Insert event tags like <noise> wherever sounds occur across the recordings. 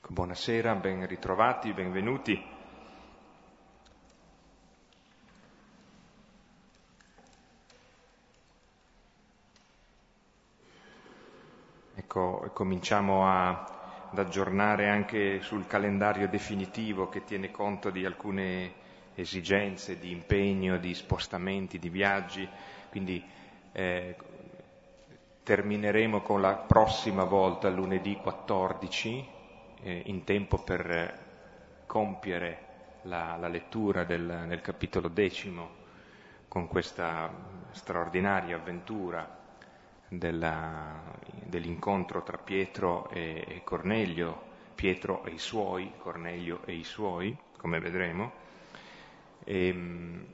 Buonasera, ben ritrovati, benvenuti. Ecco, cominciamo a, ad aggiornare anche sul calendario definitivo che tiene conto di alcune esigenze, di impegno, di spostamenti, di viaggi, quindi eh, termineremo con la prossima volta, lunedì 14, eh, in tempo per compiere la, la lettura del, del, capitolo decimo con questa straordinaria avventura della, dell'incontro tra Pietro e, e Cornelio, Pietro e i suoi, Cornelio e i suoi, come vedremo. E, ehm,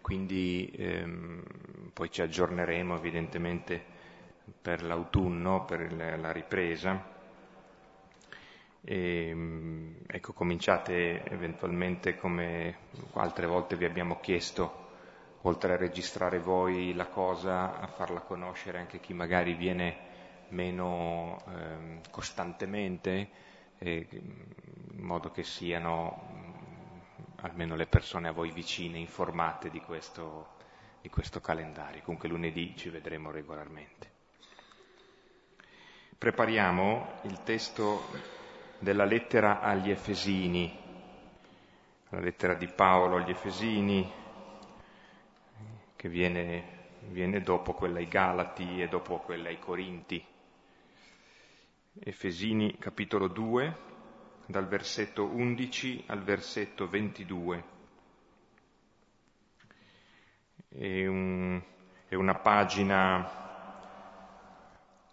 quindi ehm, poi ci aggiorneremo evidentemente per l'autunno, per la ripresa. E, ehm, ecco, cominciate eventualmente come altre volte vi abbiamo chiesto, oltre a registrare voi la cosa, a farla conoscere anche chi magari viene meno eh, costantemente, eh, in modo che siano almeno le persone a voi vicine informate di questo, di questo calendario. Comunque lunedì ci vedremo regolarmente. Prepariamo il testo della lettera agli Efesini, la lettera di Paolo agli Efesini, che viene, viene dopo quella ai Galati e dopo quella ai Corinti. Efesini capitolo 2, dal versetto 11 al versetto 22. È, un, è una pagina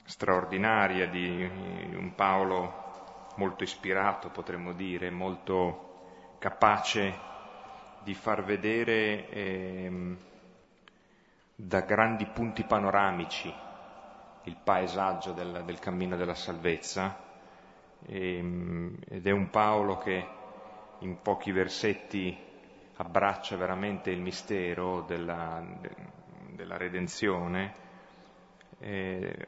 straordinaria di un Paolo molto ispirato, potremmo dire, molto capace di far vedere eh, da grandi punti panoramici il paesaggio del, del cammino della salvezza e, ehm, ed è un Paolo che in pochi versetti abbraccia veramente il mistero della, de, della redenzione e,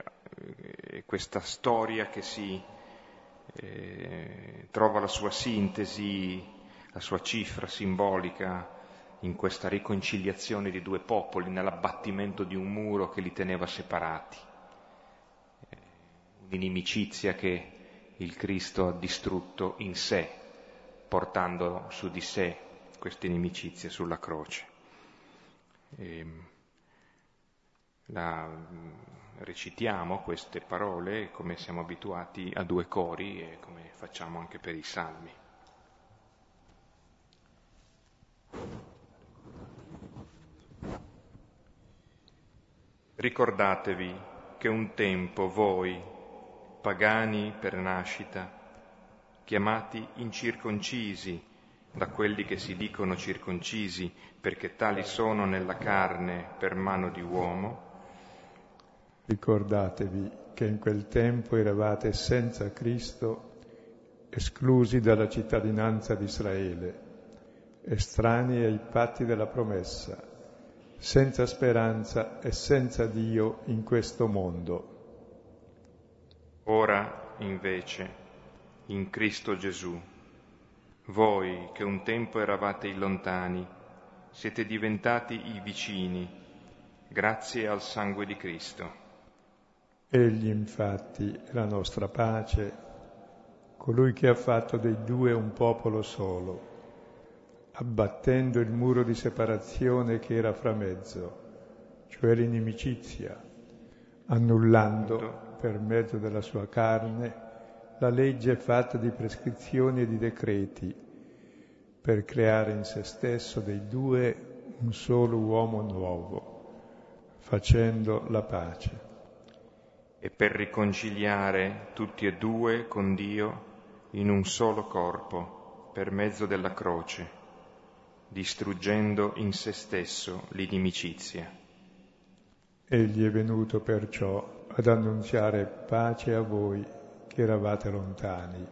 e questa storia che si eh, trova la sua sintesi, la sua cifra simbolica in questa riconciliazione di due popoli, nell'abbattimento di un muro che li teneva separati, eh, un'inimicizia che il Cristo ha distrutto in sé, portando su di sé questa inimicizia sulla croce. E ehm, la, recitiamo queste parole come siamo abituati a due cori e come facciamo anche per i salmi. Ricordatevi che un tempo voi, pagani per nascita, chiamati incirconcisi da quelli che si dicono circoncisi perché tali sono nella carne per mano di uomo, Ricordatevi che in quel tempo eravate senza Cristo, esclusi dalla cittadinanza di Israele, estranei ai patti della promessa, senza speranza e senza Dio in questo mondo. Ora, invece, in Cristo Gesù, voi che un tempo eravate i lontani, siete diventati i vicini, grazie al sangue di Cristo. Egli infatti è la nostra pace, colui che ha fatto dei due un popolo solo, abbattendo il muro di separazione che era fra mezzo, cioè l'inimicizia, annullando per mezzo della sua carne la legge fatta di prescrizioni e di decreti, per creare in se stesso dei due un solo uomo nuovo, facendo la pace e per riconciliare tutti e due con Dio in un solo corpo per mezzo della croce, distruggendo in se stesso l'inimicizia. Egli è venuto perciò ad annunziare pace a voi che eravate lontani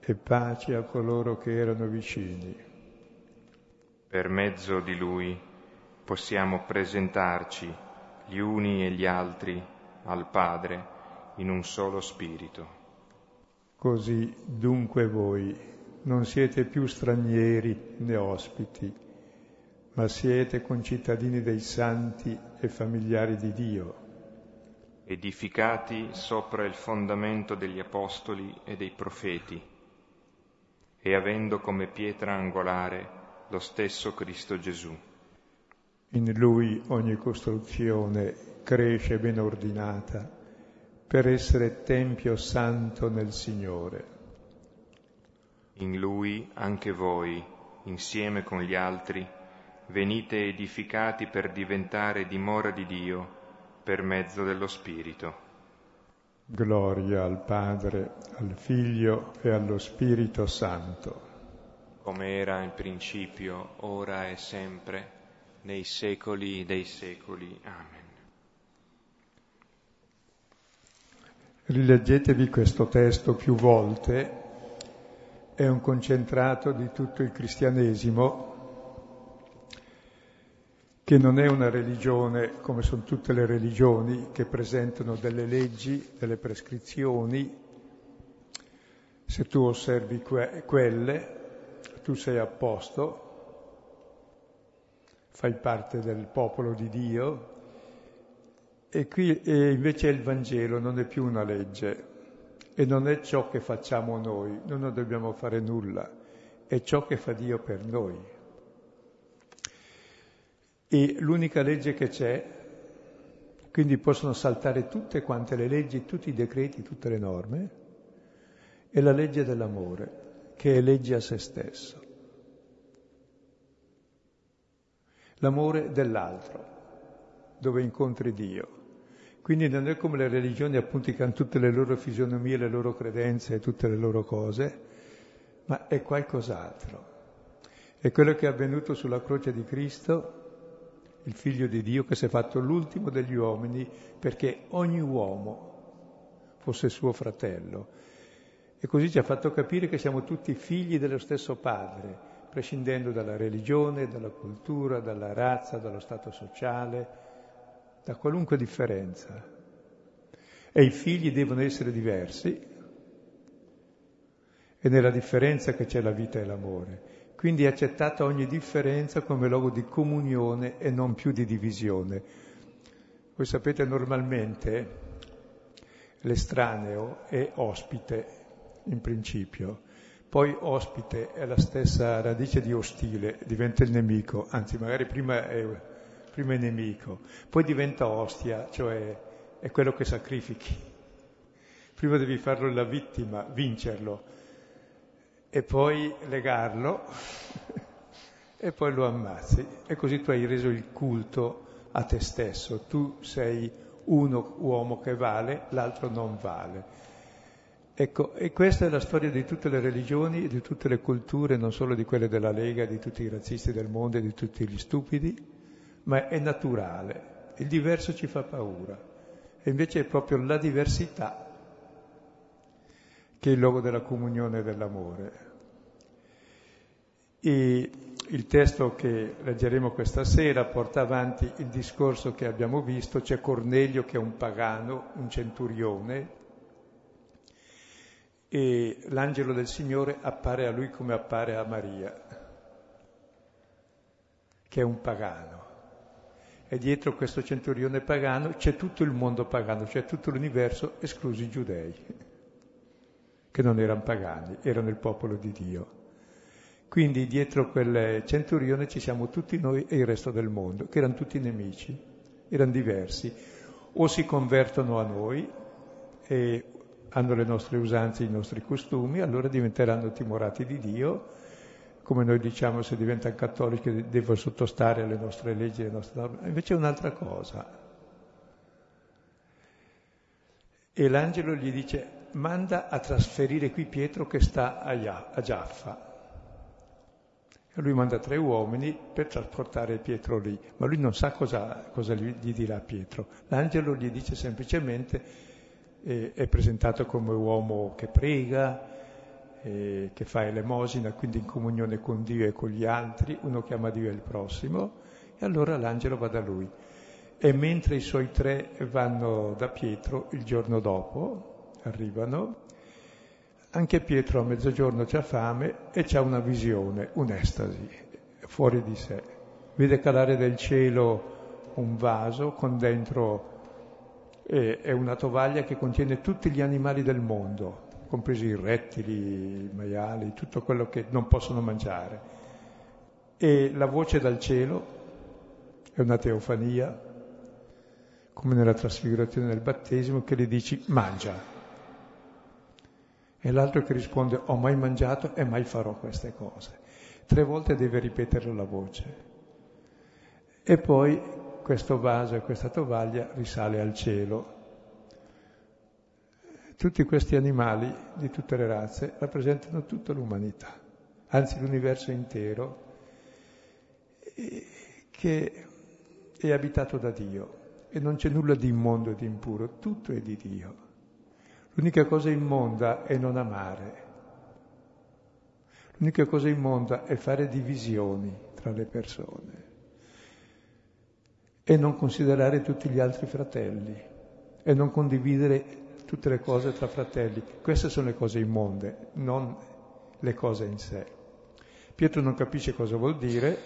e pace a coloro che erano vicini. Per mezzo di lui possiamo presentarci gli uni e gli altri al Padre in un solo spirito. Così dunque voi non siete più stranieri né ospiti, ma siete concittadini dei santi e familiari di Dio. Edificati sopra il fondamento degli apostoli e dei profeti, e avendo come pietra angolare lo stesso Cristo Gesù. In lui ogni costruzione cresce ben ordinata per essere tempio santo nel Signore. In lui anche voi, insieme con gli altri, venite edificati per diventare dimora di Dio per mezzo dello Spirito. Gloria al Padre, al Figlio e allo Spirito Santo. Come era in principio, ora e sempre, nei secoli dei secoli. Amen. Rileggetevi questo testo più volte, è un concentrato di tutto il cristianesimo, che non è una religione come sono tutte le religioni che presentano delle leggi, delle prescrizioni. Se tu osservi que- quelle, tu sei a posto, fai parte del popolo di Dio e qui e invece il Vangelo non è più una legge e non è ciò che facciamo noi, noi non dobbiamo fare nulla, è ciò che fa Dio per noi. E l'unica legge che c'è, quindi possono saltare tutte quante le leggi, tutti i decreti, tutte le norme, è la legge dell'amore, che è legge a se stesso. L'amore dell'altro, dove incontri Dio. Quindi non è come le religioni appunto che hanno tutte le loro fisionomie, le loro credenze e tutte le loro cose, ma è qualcos'altro. È quello che è avvenuto sulla croce di Cristo, il figlio di Dio che si è fatto l'ultimo degli uomini perché ogni uomo fosse suo fratello. E così ci ha fatto capire che siamo tutti figli dello stesso Padre, prescindendo dalla religione, dalla cultura, dalla razza, dallo stato sociale, da qualunque differenza. E i figli devono essere diversi e nella differenza che c'è la vita e l'amore. Quindi è accettata ogni differenza come luogo di comunione e non più di divisione. Voi sapete normalmente l'estraneo è ospite in principio, poi ospite è la stessa radice di ostile, diventa il nemico, anzi magari prima è prima è nemico, poi diventa ostia, cioè è quello che sacrifichi. Prima devi farlo la vittima, vincerlo, e poi legarlo, <laughs> e poi lo ammazzi. E così tu hai reso il culto a te stesso. Tu sei uno uomo che vale, l'altro non vale. Ecco, e questa è la storia di tutte le religioni, di tutte le culture, non solo di quelle della Lega, di tutti i razzisti del mondo e di tutti gli stupidi, ma è naturale. Il diverso ci fa paura. E invece è proprio la diversità che è il luogo della comunione e dell'amore. E il testo che leggeremo questa sera porta avanti il discorso che abbiamo visto, c'è Cornelio che è un pagano, un centurione, e l'angelo del Signore appare a lui come appare a Maria, che è un pagano e dietro questo centurione pagano c'è tutto il mondo pagano, c'è tutto l'universo, esclusi i giudei, che non erano pagani, erano il popolo di Dio. Quindi dietro quel centurione ci siamo tutti noi e il resto del mondo, che erano tutti nemici, erano diversi. O si convertono a noi e hanno le nostre usanze, i nostri costumi, allora diventeranno timorati di Dio, come noi diciamo se diventano cattolici devono sottostare alle nostre leggi, alle nostre norme, invece è un'altra cosa. E l'angelo gli dice, manda a trasferire qui Pietro che sta a Giaffa. E lui manda tre uomini per trasportare Pietro lì, ma lui non sa cosa, cosa gli dirà Pietro. L'angelo gli dice semplicemente, eh, è presentato come uomo che prega, eh, che fa elemosina, quindi in comunione con Dio e con gli altri, uno chiama Dio e il prossimo, e allora l'angelo va da lui. E mentre i suoi tre vanno da Pietro, il giorno dopo, arrivano, anche Pietro a mezzogiorno c'ha fame e c'ha una visione, un'estasi, fuori di sé. Vede calare dal cielo un vaso con dentro eh, è una tovaglia che contiene tutti gli animali del mondo, compresi i rettili, i maiali, tutto quello che non possono mangiare. E la voce dal cielo è una teofania, come nella trasfigurazione del battesimo, che le dici mangia. E l'altro che risponde ho mai mangiato e mai farò queste cose. Tre volte deve ripetere la voce. E poi questo vaso e questa tovaglia risale al cielo tutti questi animali di tutte le razze rappresentano tutta l'umanità, anzi l'universo intero, che è abitato da Dio e non c'è nulla di immondo e di impuro, tutto è di Dio. L'unica cosa immonda è non amare. L'unica cosa immonda è fare divisioni tra le persone e non considerare tutti gli altri fratelli e non condividere tutte le cose tra fratelli. Queste sono le cose immonde, non le cose in sé. Pietro non capisce cosa vuol dire,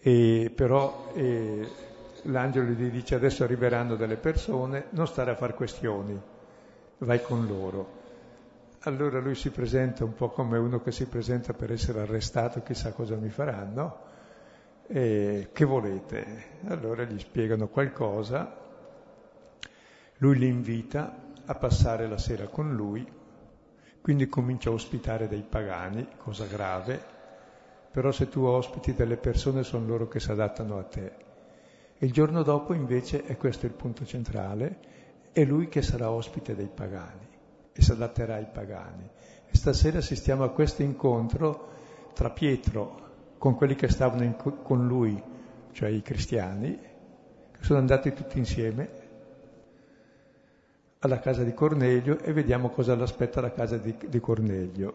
e però e l'angelo gli dice adesso arriveranno delle persone, non stare a fare questioni, vai con loro. Allora lui si presenta un po' come uno che si presenta per essere arrestato, chissà cosa mi faranno. E che volete? Allora gli spiegano qualcosa lui li invita a passare la sera con lui, quindi comincia a ospitare dei pagani, cosa grave, però se tu ospiti delle persone sono loro che si adattano a te. Il giorno dopo invece, e questo è il punto centrale, è lui che sarà ospite dei pagani e si adatterà ai pagani. E stasera assistiamo a questo incontro tra Pietro con quelli che stavano in, con lui, cioè i cristiani, che sono andati tutti insieme alla casa di Cornelio e vediamo cosa l'aspetta la casa di, di Cornelio.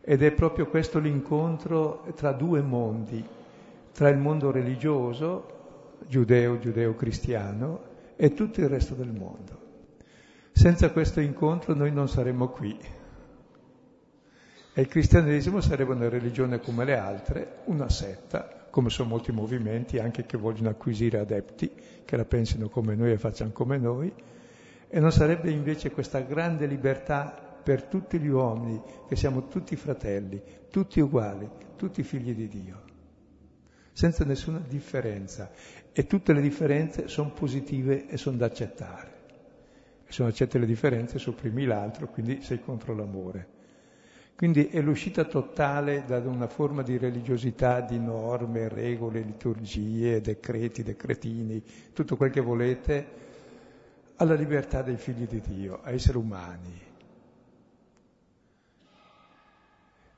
Ed è proprio questo l'incontro tra due mondi, tra il mondo religioso, giudeo, giudeo-cristiano, e tutto il resto del mondo. Senza questo incontro noi non saremmo qui. E il cristianesimo sarebbe una religione come le altre, una setta, come sono molti movimenti anche che vogliono acquisire adepti, che la pensino come noi e facciano come noi, e non sarebbe invece questa grande libertà per tutti gli uomini, che siamo tutti fratelli, tutti uguali, tutti figli di Dio, senza nessuna differenza. E tutte le differenze sono positive e sono da accettare. E se non accetti le differenze sopprimi l'altro, quindi sei contro l'amore. Quindi è l'uscita totale da una forma di religiosità, di norme, regole, liturgie, decreti, decretini, tutto quel che volete, alla libertà dei figli di Dio, a essere umani.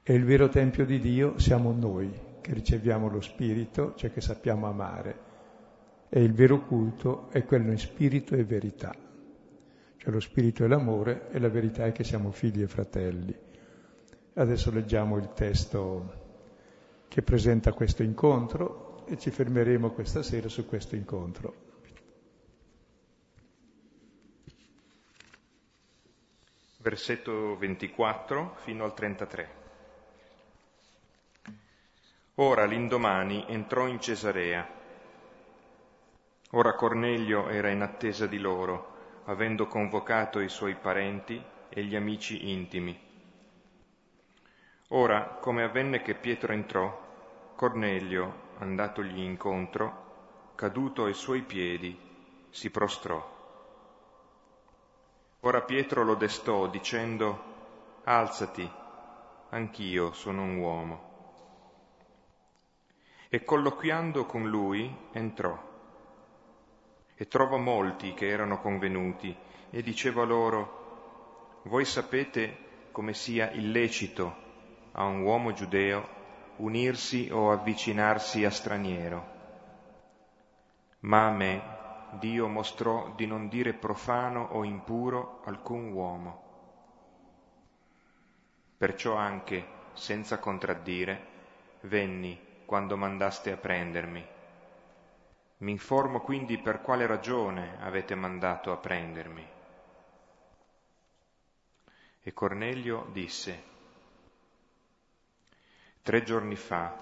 E il vero Tempio di Dio siamo noi, che riceviamo lo Spirito, cioè che sappiamo amare. E il vero culto è quello in spirito e verità. Cioè lo spirito è l'amore e la verità è che siamo figli e fratelli. Adesso leggiamo il testo che presenta questo incontro e ci fermeremo questa sera su questo incontro. Versetto 24 fino al 33. Ora l'indomani entrò in Cesarea. Ora Cornelio era in attesa di loro, avendo convocato i suoi parenti e gli amici intimi. Ora, come avvenne che Pietro entrò, Cornelio, andatogli incontro, caduto ai suoi piedi, si prostrò. Ora Pietro lo destò dicendo, Alzati, anch'io sono un uomo. E colloquiando con lui entrò e trovò molti che erano convenuti e diceva loro, voi sapete come sia illecito a un uomo giudeo unirsi o avvicinarsi a straniero, ma a me Dio mostrò di non dire profano o impuro alcun uomo. Perciò anche, senza contraddire, venni quando mandaste a prendermi. Mi informo quindi per quale ragione avete mandato a prendermi. E Cornelio disse, Tre giorni fa,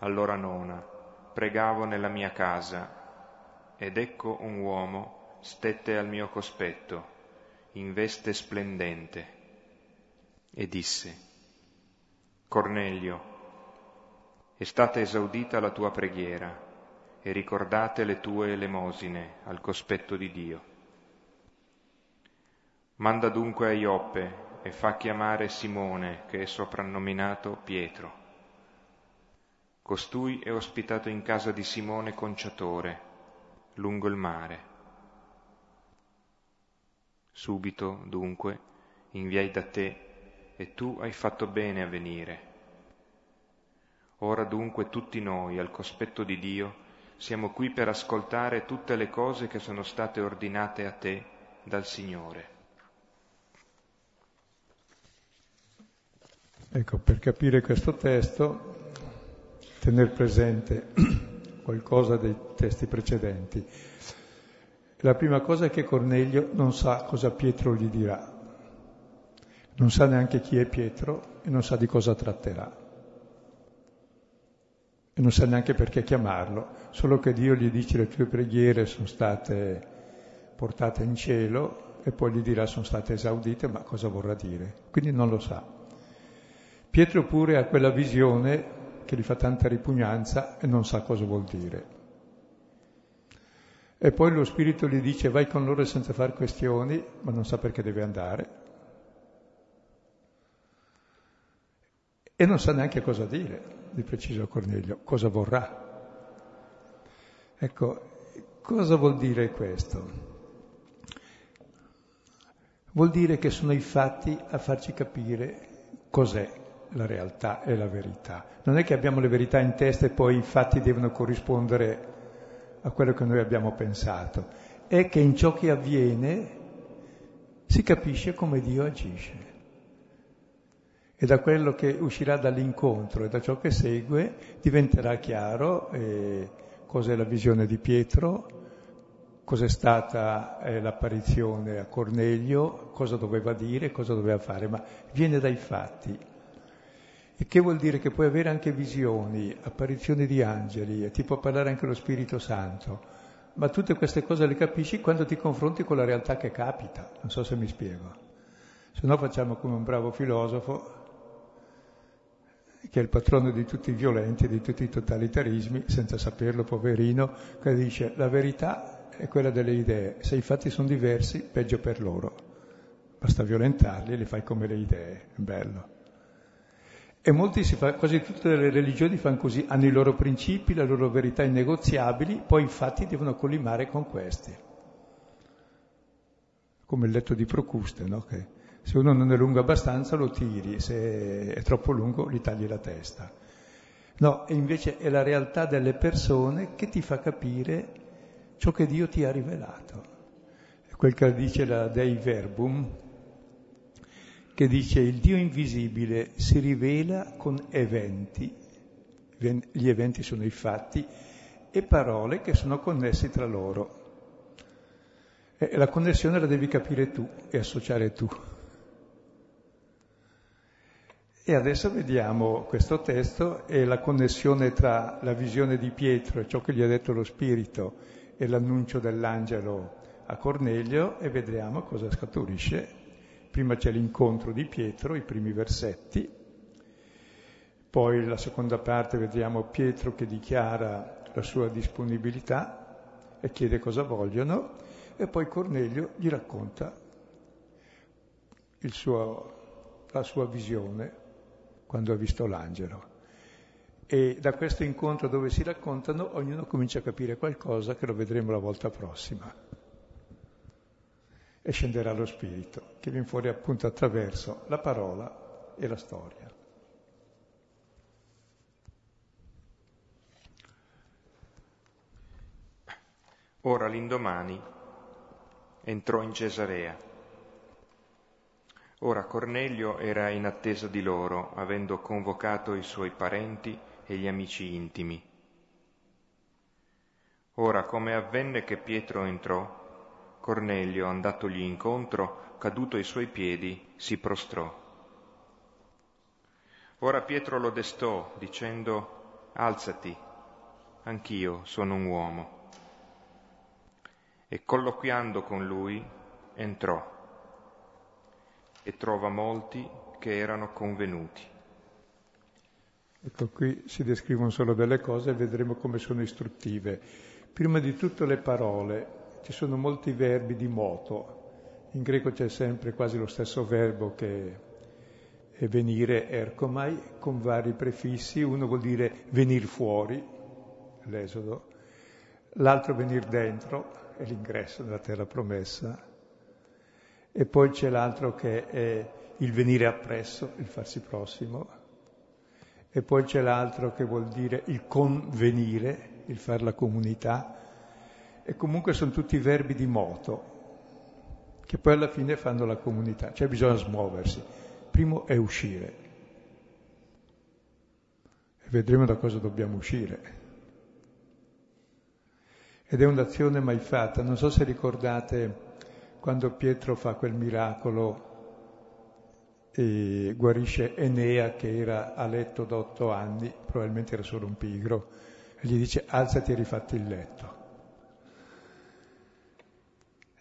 all'ora nona, pregavo nella mia casa ed ecco un uomo stette al mio cospetto, in veste splendente, e disse, Cornelio, è stata esaudita la tua preghiera e ricordate le tue elemosine al cospetto di Dio. Manda dunque a Ioppe e fa chiamare Simone, che è soprannominato Pietro. Costui è ospitato in casa di Simone Conciatore, lungo il mare. Subito, dunque, inviai da te e tu hai fatto bene a venire. Ora dunque tutti noi, al cospetto di Dio, siamo qui per ascoltare tutte le cose che sono state ordinate a te dal Signore. Ecco, per capire questo testo, tenere presente qualcosa dei testi precedenti. La prima cosa è che Cornelio non sa cosa Pietro gli dirà, non sa neanche chi è Pietro e non sa di cosa tratterà. E non sa neanche perché chiamarlo, solo che Dio gli dice le tue preghiere sono state portate in cielo e poi gli dirà sono state esaudite, ma cosa vorrà dire? Quindi non lo sa. Pietro pure ha quella visione che gli fa tanta ripugnanza e non sa cosa vuol dire. E poi lo Spirito gli dice vai con loro senza fare questioni, ma non sa perché deve andare. E non sa neanche cosa dire, di preciso Cornelio, cosa vorrà. Ecco, cosa vuol dire questo? Vuol dire che sono i fatti a farci capire cos'è la realtà e la verità. Non è che abbiamo le verità in testa e poi i fatti devono corrispondere a quello che noi abbiamo pensato, è che in ciò che avviene si capisce come Dio agisce. E da quello che uscirà dall'incontro e da ciò che segue diventerà chiaro eh, cos'è la visione di Pietro, cos'è stata eh, l'apparizione a Cornelio, cosa doveva dire, cosa doveva fare, ma viene dai fatti. Il che vuol dire che puoi avere anche visioni, apparizioni di angeli, e ti può parlare anche lo Spirito Santo, ma tutte queste cose le capisci quando ti confronti con la realtà che capita. Non so se mi spiego. Se no facciamo come un bravo filosofo, che è il patrono di tutti i violenti, di tutti i totalitarismi, senza saperlo, poverino, che dice la verità è quella delle idee, se i fatti sono diversi, peggio per loro. Basta violentarli e li fai come le idee, bello. E molti si fa, quasi tutte le religioni fanno così, hanno i loro principi, le loro verità innegoziabili, poi infatti devono collimare con questi. Come il letto di Procuste, no? Che se uno non è lungo abbastanza lo tiri, se è troppo lungo gli tagli la testa. No, e invece è la realtà delle persone che ti fa capire ciò che Dio ti ha rivelato. Quel che dice la Dei Verbum, che dice il Dio invisibile si rivela con eventi, gli eventi sono i fatti, e parole che sono connessi tra loro. E la connessione la devi capire tu e associare tu. E adesso vediamo questo testo e la connessione tra la visione di Pietro e ciò che gli ha detto lo Spirito e l'annuncio dell'angelo a Cornelio e vedremo cosa scaturisce Prima c'è l'incontro di Pietro, i primi versetti, poi la seconda parte vediamo Pietro che dichiara la sua disponibilità e chiede cosa vogliono, e poi Cornelio gli racconta suo, la sua visione quando ha visto l'angelo. E da questo incontro dove si raccontano ognuno comincia a capire qualcosa che lo vedremo la volta prossima e scenderà lo Spirito, che viene fuori appunto attraverso la parola e la storia. Ora l'indomani entrò in Cesarea. Ora Cornelio era in attesa di loro, avendo convocato i suoi parenti e gli amici intimi. Ora, come avvenne che Pietro entrò, Cornelio, andatogli incontro, caduto ai suoi piedi, si prostrò. Ora Pietro lo destò, dicendo, Alzati, anch'io sono un uomo. E colloquiando con lui, entrò e trova molti che erano convenuti. Ecco, qui si descrivono solo delle cose e vedremo come sono istruttive. Prima di tutto le parole, ci sono molti verbi di moto. In greco c'è sempre quasi lo stesso verbo che è venire ercomai, con vari prefissi. Uno vuol dire venire fuori, l'esodo, l'altro venire dentro, è l'ingresso nella terra promessa, e poi c'è l'altro che è il venire appresso, il farsi prossimo, e poi c'è l'altro che vuol dire il convenire, il fare la comunità, e comunque sono tutti verbi di moto, che poi alla fine fanno la comunità, cioè bisogna smuoversi. Primo è uscire. E vedremo da cosa dobbiamo uscire. Ed è un'azione mai fatta. Non so se ricordate quando Pietro fa quel miracolo e guarisce Enea che era a letto da otto anni, probabilmente era solo un pigro, e gli dice alzati e rifatti il letto.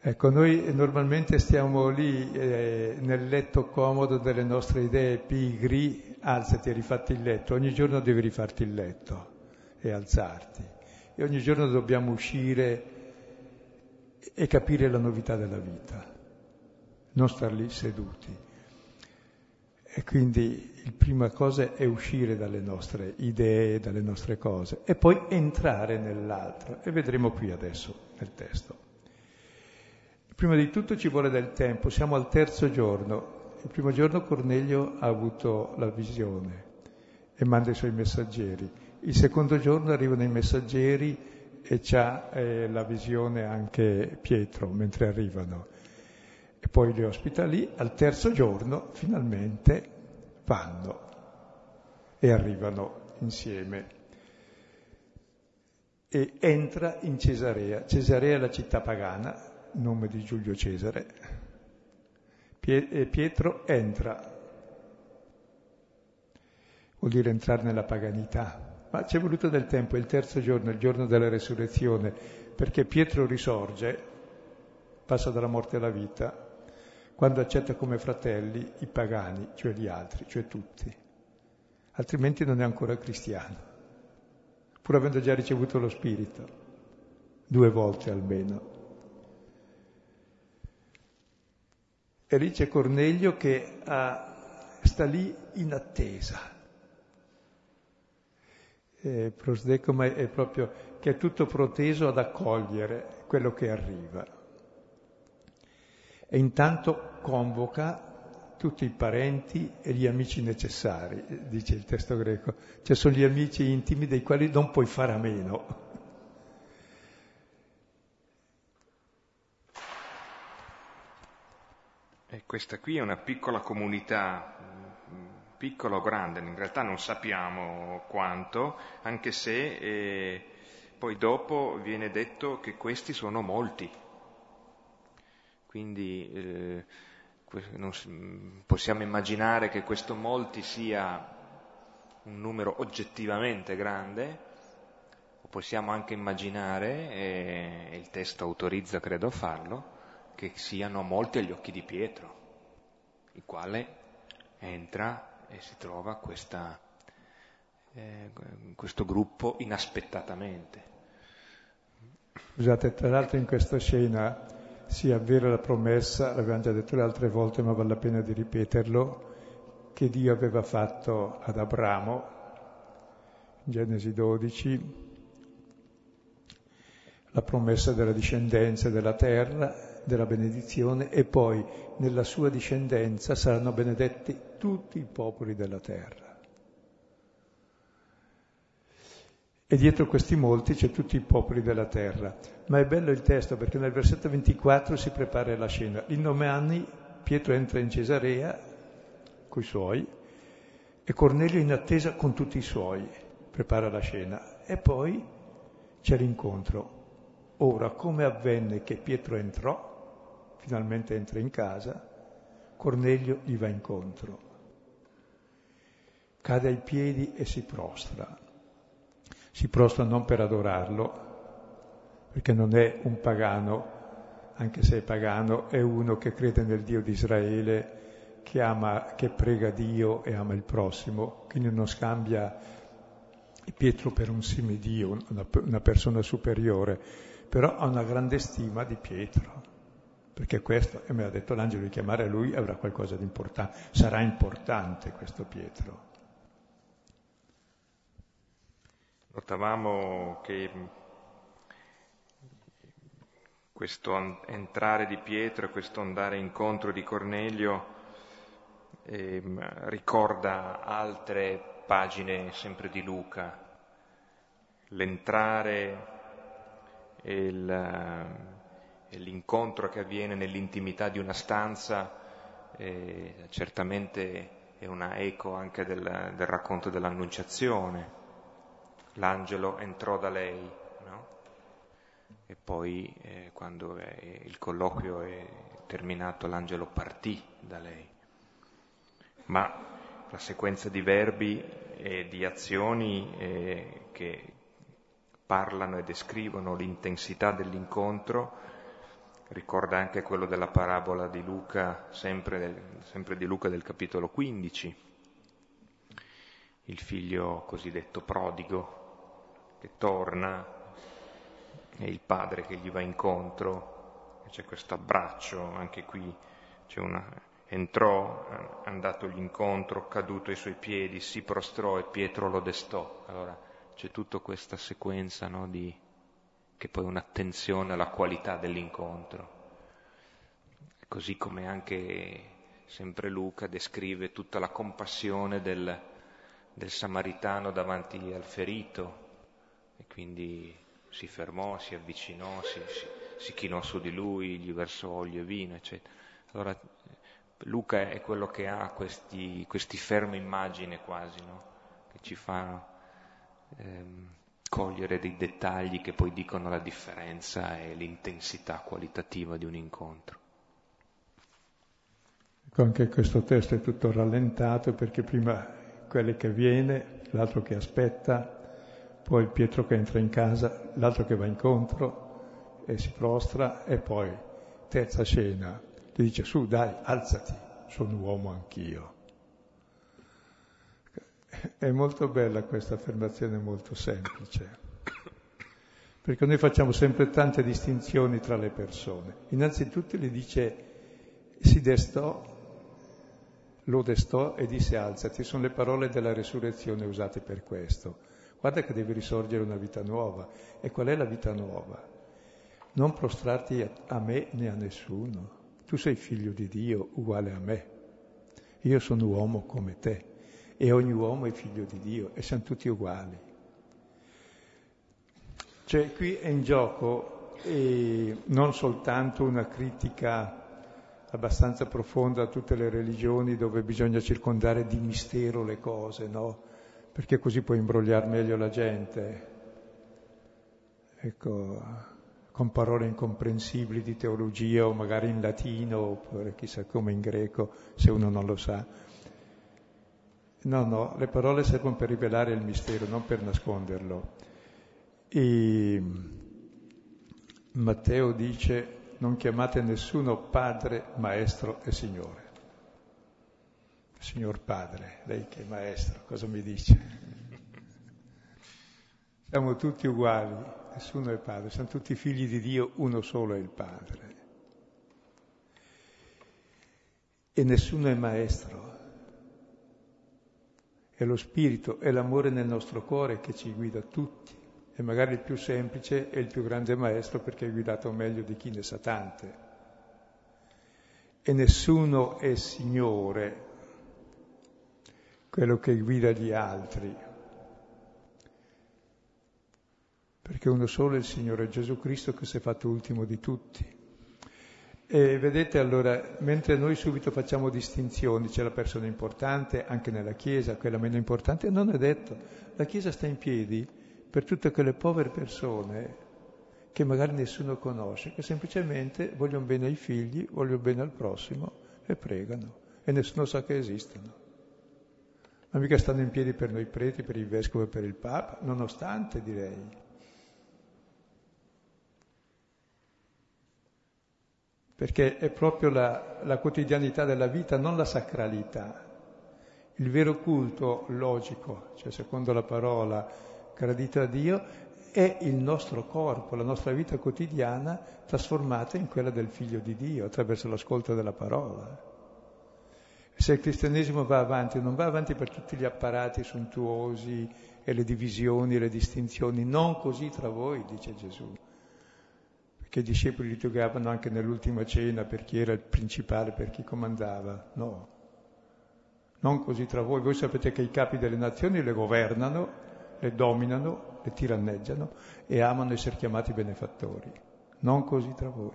Ecco, noi normalmente stiamo lì eh, nel letto comodo delle nostre idee pigri, alzati e rifatti il letto, ogni giorno devi rifarti il letto e alzarti. E ogni giorno dobbiamo uscire e capire la novità della vita, non star lì seduti. E quindi la prima cosa è uscire dalle nostre idee, dalle nostre cose, e poi entrare nell'altro. E vedremo qui adesso nel testo. Prima di tutto ci vuole del tempo, siamo al terzo giorno. Il primo giorno Cornelio ha avuto la visione e manda i suoi messaggeri. Il secondo giorno arrivano i messaggeri e c'ha eh, la visione anche Pietro mentre arrivano. E poi li ospita lì. Al terzo giorno finalmente vanno e arrivano insieme. E entra in Cesarea. Cesarea è la città pagana, nome di Giulio Cesare, Pietro entra, vuol dire entrare nella paganità, ma ci è voluto del tempo, il terzo giorno, il giorno della resurrezione, perché Pietro risorge, passa dalla morte alla vita, quando accetta come fratelli i pagani, cioè gli altri, cioè tutti, altrimenti non è ancora cristiano, pur avendo già ricevuto lo Spirito, due volte almeno. E lì c'è Cornelio che ha, sta lì in attesa. E prosdecoma è proprio che è tutto proteso ad accogliere quello che arriva. E intanto convoca tutti i parenti e gli amici necessari, dice il testo greco. Cioè sono gli amici intimi dei quali non puoi fare a meno. Questa qui è una piccola comunità, piccola o grande, in realtà non sappiamo quanto, anche se eh, poi dopo viene detto che questi sono molti. Quindi eh, possiamo immaginare che questo molti sia un numero oggettivamente grande, o possiamo anche immaginare, e il testo autorizza credo a farlo, che siano molti agli occhi di Pietro, il quale entra e si trova questa, eh, questo gruppo inaspettatamente. Scusate, tra l'altro in questa scena si avvera la promessa, l'abbiamo già detto le altre volte, ma vale la pena di ripeterlo, che Dio aveva fatto ad Abramo, Genesi 12, la promessa della discendenza della terra della benedizione e poi nella sua discendenza saranno benedetti tutti i popoli della terra. E dietro questi molti c'è tutti i popoli della terra. Ma è bello il testo perché nel versetto 24 si prepara la scena. In nome anni Pietro entra in Cesarea coi suoi e Cornelio in attesa con tutti i suoi prepara la scena. E poi c'è l'incontro. Ora, come avvenne che Pietro entrò, finalmente entra in casa, Cornelio gli va incontro, cade ai piedi e si prostra. Si prostra non per adorarlo, perché non è un pagano, anche se è pagano, è uno che crede nel Dio di Israele, che ama, che prega Dio e ama il prossimo, quindi non scambia Pietro per un semidio, una, una persona superiore, però ha una grande stima di Pietro, perché questo, e me l'ha detto l'angelo di chiamare lui, avrà qualcosa di importante, sarà importante questo Pietro. Notavamo che questo entrare di Pietro e questo andare incontro di Cornelio eh, ricorda altre pagine sempre di Luca, l'entrare e, il, l'incontro che avviene nell'intimità di una stanza eh, certamente è una eco anche del, del racconto dell'Annunciazione. L'angelo entrò da lei, e poi eh, quando è, il colloquio è terminato l'angelo partì da lei. Ma la sequenza di verbi e di azioni eh, che parlano e descrivono l'intensità dell'incontro ricorda anche quello della parabola di Luca, sempre, del, sempre di Luca del capitolo 15, il figlio cosiddetto prodigo che torna è il padre che gli va incontro, c'è questo abbraccio, anche qui c'è una, entrò, andatogli incontro, caduto ai suoi piedi, si prostrò e Pietro lo destò. Allora c'è tutta questa sequenza no, di, che poi un'attenzione alla qualità dell'incontro. Così come anche sempre Luca descrive tutta la compassione del, del samaritano davanti al ferito e quindi si fermò, si avvicinò, si, si, si, chinò su di lui, gli versò olio e vino, eccetera. Allora Luca è quello che ha questi, questi fermi immagine quasi, no? che ci fa ehm, cogliere dei dettagli che poi dicono la differenza e l'intensità qualitativa di un incontro. Ecco, anche questo testo è tutto rallentato perché prima quello che viene, l'altro che aspetta, poi Pietro che entra in casa, l'altro che va incontro e si prostra e poi terza scena, gli dice su dai, alzati, sono uomo anch'io. È molto bella questa affermazione, molto semplice, perché noi facciamo sempre tante distinzioni tra le persone. Innanzitutto gli dice si destò, lo destò e disse alzati, sono le parole della resurrezione usate per questo. Guarda che deve risorgere una vita nuova. E qual è la vita nuova? Non prostrarti a me né a nessuno. Tu sei figlio di Dio, uguale a me. Io sono uomo come te e ogni uomo è figlio di Dio e siamo tutti uguali. Cioè qui è in gioco non soltanto una critica abbastanza profonda a tutte le religioni dove bisogna circondare di mistero le cose, no? perché così puoi imbrogliare meglio la gente. Ecco, con parole incomprensibili di teologia o magari in latino oppure chissà come in greco, se uno non lo sa. No, no, le parole servono per rivelare il mistero, non per nasconderlo. E Matteo dice non chiamate nessuno padre, maestro e signore. Signor Padre, lei che è maestro, cosa mi dice? Siamo tutti uguali, nessuno è padre, siamo tutti figli di Dio, uno solo è il Padre. E nessuno è maestro. È lo Spirito, è l'amore nel nostro cuore che ci guida tutti. E magari il più semplice è il più grande maestro perché è guidato meglio di chi ne sa tante. E nessuno è Signore quello che guida gli altri. Perché uno solo è il Signore Gesù Cristo che si è fatto ultimo di tutti. E vedete allora, mentre noi subito facciamo distinzioni, c'è la persona importante anche nella Chiesa, quella meno importante, non è detto. La Chiesa sta in piedi per tutte quelle povere persone che magari nessuno conosce, che semplicemente vogliono bene ai figli, vogliono bene al prossimo e pregano e nessuno sa che esistono. Ma mica stanno in piedi per noi preti, per il vescovo e per il papa, nonostante direi. Perché è proprio la, la quotidianità della vita, non la sacralità. Il vero culto logico, cioè secondo la parola gradito a Dio, è il nostro corpo, la nostra vita quotidiana trasformata in quella del Figlio di Dio attraverso l'ascolto della parola. Se il cristianesimo va avanti, non va avanti per tutti gli apparati sontuosi e le divisioni le distinzioni, non così tra voi, dice Gesù. Perché i discepoli litigavano anche nell'ultima cena per chi era il principale, per chi comandava. No, non così tra voi. Voi sapete che i capi delle nazioni le governano, le dominano, le tiranneggiano e amano essere chiamati benefattori. Non così tra voi.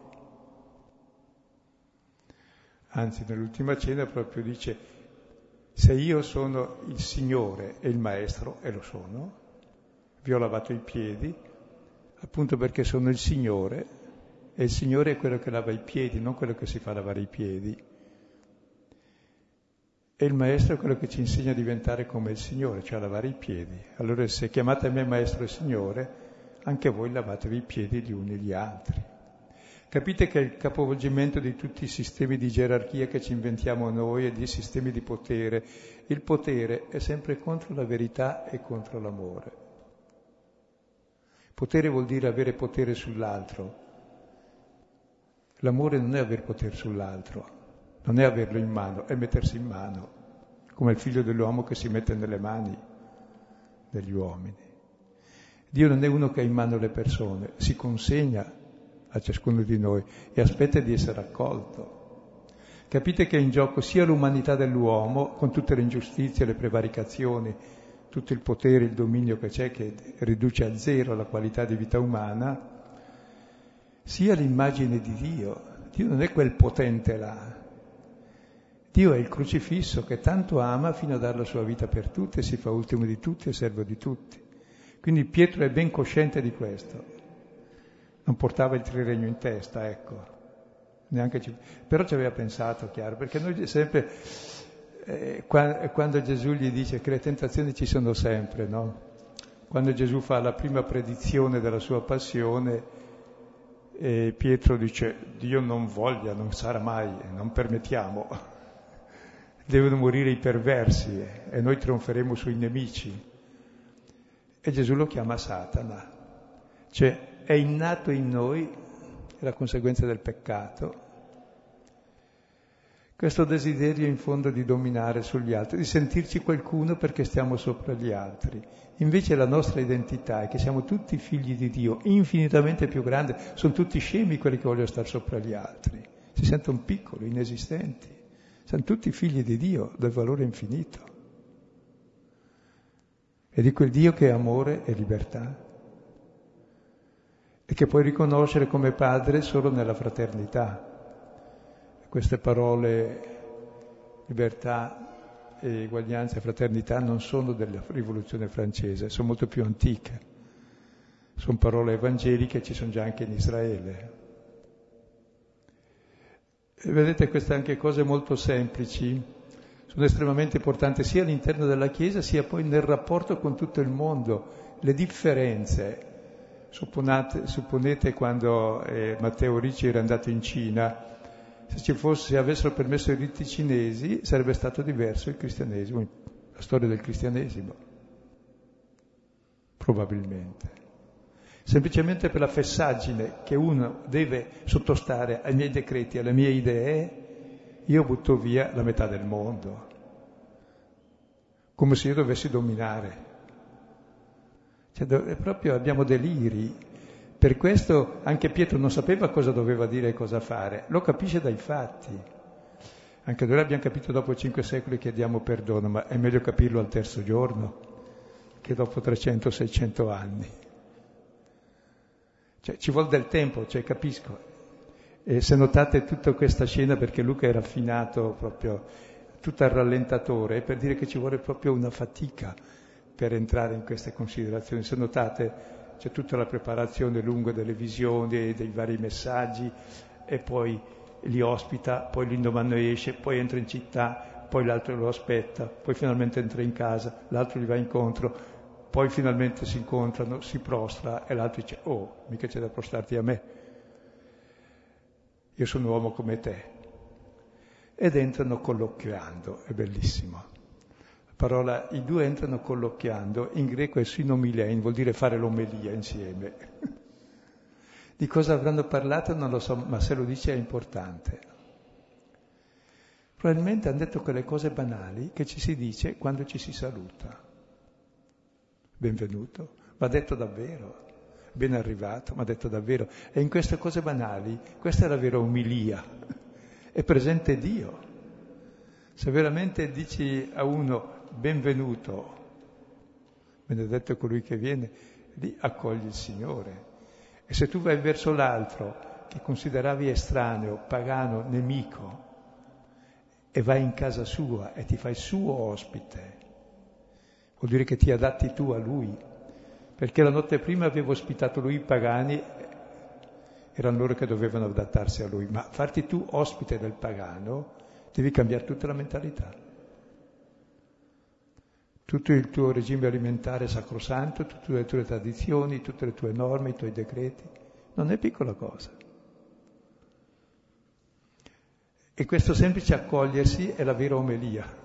Anzi, nell'ultima cena proprio dice, se io sono il Signore e il Maestro, e lo sono, vi ho lavato i piedi, appunto perché sono il Signore, e il Signore è quello che lava i piedi, non quello che si fa lavare i piedi. E il Maestro è quello che ci insegna a diventare come il Signore, cioè a lavare i piedi. Allora se chiamate me Maestro e Signore, anche voi lavatevi i piedi gli uni gli altri. Capite che è il capovolgimento di tutti i sistemi di gerarchia che ci inventiamo noi e di sistemi di potere. Il potere è sempre contro la verità e contro l'amore. Potere vuol dire avere potere sull'altro. L'amore non è avere potere sull'altro, non è averlo in mano, è mettersi in mano, come il figlio dell'uomo che si mette nelle mani degli uomini. Dio non è uno che ha in mano le persone, si consegna a ciascuno di noi e aspetta di essere accolto. Capite che è in gioco sia l'umanità dell'uomo, con tutte le ingiustizie, le prevaricazioni, tutto il potere, il dominio che c'è, che riduce a zero la qualità di vita umana, sia l'immagine di Dio. Dio non è quel potente là. Dio è il crocifisso che tanto ama fino a dare la sua vita per tutti si fa ultimo di tutti e servo di tutti. Quindi Pietro è ben cosciente di questo non portava il triregno in testa, ecco. Ci... Però ci aveva pensato, chiaro, perché noi sempre, eh, quando Gesù gli dice che le tentazioni ci sono sempre, no? Quando Gesù fa la prima predizione della sua passione, eh, Pietro dice, Dio non voglia, non sarà mai, non permettiamo, <laughs> devono morire i perversi e noi trionferemo sui nemici. E Gesù lo chiama Satana. Cioè, è innato in noi, la conseguenza del peccato, questo desiderio in fondo di dominare sugli altri, di sentirci qualcuno perché stiamo sopra gli altri. Invece la nostra identità è che siamo tutti figli di Dio, infinitamente più grande, sono tutti scemi quelli che vogliono stare sopra gli altri, si sentono piccoli, inesistenti, sono tutti figli di Dio, del valore infinito. E di quel Dio che è amore e libertà e che puoi riconoscere come padre solo nella fraternità. Queste parole libertà e uguaglianza e fraternità non sono della rivoluzione francese, sono molto più antiche. Sono parole evangeliche, ci sono già anche in Israele. E vedete queste anche cose molto semplici, sono estremamente importanti sia all'interno della Chiesa sia poi nel rapporto con tutto il mondo. Le differenze Supponate, supponete quando eh, Matteo Ricci era andato in Cina, se ci fosse, se avessero permesso i riti cinesi, sarebbe stato diverso il cristianesimo, la storia del cristianesimo, probabilmente. Semplicemente per la fessaggine che uno deve sottostare ai miei decreti, alle mie idee, io butto via la metà del mondo, come se io dovessi dominare cioè, proprio abbiamo deliri. Per questo anche Pietro non sapeva cosa doveva dire e cosa fare, lo capisce dai fatti. Anche noi l'abbiamo capito dopo cinque secoli chiediamo perdono, ma è meglio capirlo al terzo giorno che dopo 300-600 anni. Cioè, ci vuole del tempo, cioè, capisco. E se notate tutta questa scena, perché Luca è raffinato proprio, tutto al rallentatore, è per dire che ci vuole proprio una fatica per entrare in queste considerazioni. Se notate, c'è tutta la preparazione lunga delle visioni, dei vari messaggi e poi li ospita, poi l'indomani esce, poi entra in città, poi l'altro lo aspetta, poi finalmente entra in casa, l'altro gli va incontro, poi finalmente si incontrano, si prostra e l'altro dice, oh, mica c'è da prostrarti a me, io sono un uomo come te. Ed entrano colloquiando, è bellissimo. La parola, i due entrano colloquiando, in greco è sinomilein, vuol dire fare l'omelia insieme. <laughs> Di cosa avranno parlato non lo so, ma se lo dice è importante. Probabilmente hanno detto quelle cose banali che ci si dice quando ci si saluta. Benvenuto, va detto davvero ben arrivato, ma detto davvero. E in queste cose banali, questa è la vera umilia, <laughs> è presente Dio. Se veramente dici a uno benvenuto, benedetto colui che viene, lì accogli il Signore. E se tu vai verso l'altro, che consideravi estraneo, pagano, nemico, e vai in casa sua e ti fai suo ospite, vuol dire che ti adatti tu a lui, perché la notte prima avevo ospitato lui i pagani, erano loro che dovevano adattarsi a lui, ma farti tu ospite del pagano, devi cambiare tutta la mentalità. Tutto il tuo regime alimentare sacrosanto, tutte le tue tradizioni, tutte le tue norme, i tuoi decreti, non è piccola cosa. E questo semplice accogliersi è la vera omelia.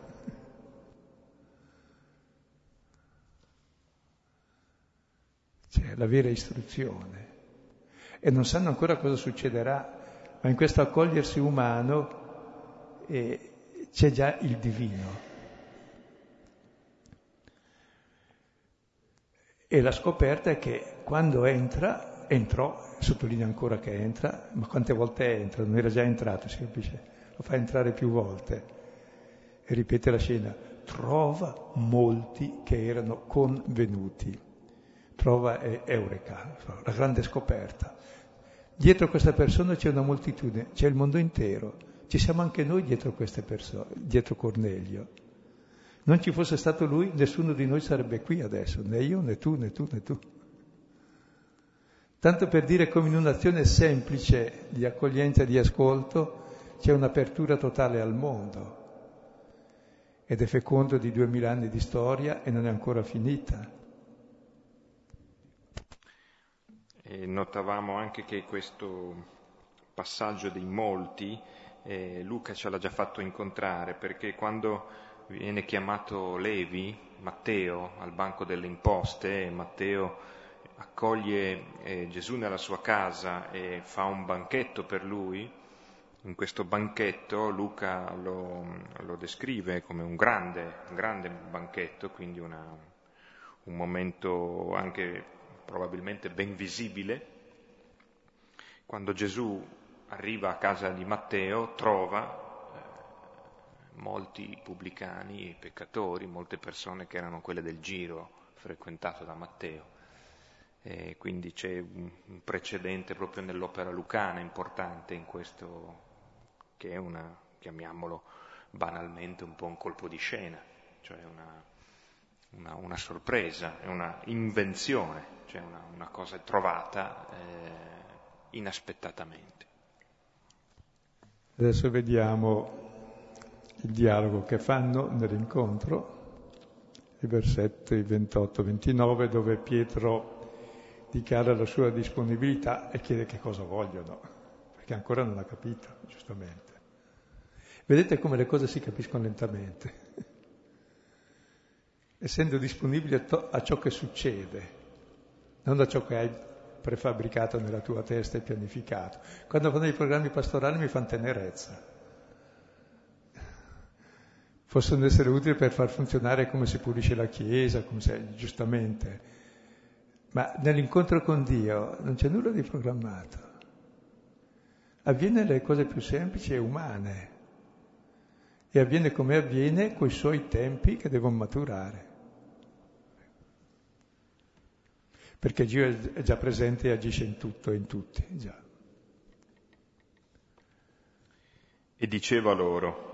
C'è la vera istruzione. E non sanno ancora cosa succederà, ma in questo accogliersi umano eh, c'è già il divino. E la scoperta è che quando entra, entrò, sottolinea ancora che entra, ma quante volte entra? Non era già entrato, si capisce? Lo fa entrare più volte. E ripete la scena, trova molti che erano convenuti trova Eureka, la grande scoperta. Dietro questa persona c'è una moltitudine, c'è il mondo intero, ci siamo anche noi dietro queste persone, dietro Cornelio. Non ci fosse stato lui, nessuno di noi sarebbe qui adesso, né io, né tu, né tu, né tu. Tanto per dire come in un'azione semplice di accoglienza e di ascolto c'è un'apertura totale al mondo ed è fecondo di duemila anni di storia e non è ancora finita. E notavamo anche che questo passaggio dei molti eh, Luca ce l'ha già fatto incontrare perché quando viene chiamato Levi, Matteo, al banco delle imposte, Matteo accoglie eh, Gesù nella sua casa e fa un banchetto per lui, in questo banchetto Luca lo, lo descrive come un grande, un grande banchetto, quindi una, un momento anche probabilmente ben visibile, quando Gesù arriva a casa di Matteo trova molti pubblicani e peccatori, molte persone che erano quelle del giro frequentato da Matteo. E quindi c'è un, precedente proprio nell'opera lucana importante in questo, che è una, chiamiamolo banalmente, un po' un colpo di scena, cioè una, una, una sorpresa, una invenzione cioè una, una cosa trovata eh, inaspettatamente. Adesso vediamo il dialogo che fanno nell'incontro, i versetti 28-29, dove Pietro dichiara la sua disponibilità e chiede che cosa vogliono, perché ancora non ha capito, giustamente. Vedete come le cose si capiscono lentamente, <laughs> essendo disponibili a, to- a ciò che succede, non da ciò che hai prefabbricato nella tua testa e pianificato. Quando fanno i programmi pastorali mi fanno tenerezza. Possono essere utili per far funzionare come si pulisce la Chiesa, come si, giustamente, ma nell'incontro con Dio non c'è nulla di programmato. Avviene le cose più semplici e umane e avviene come avviene coi suoi tempi che devono maturare. perché Dio è già presente e agisce in tutto e in tutti. Già. E diceva loro,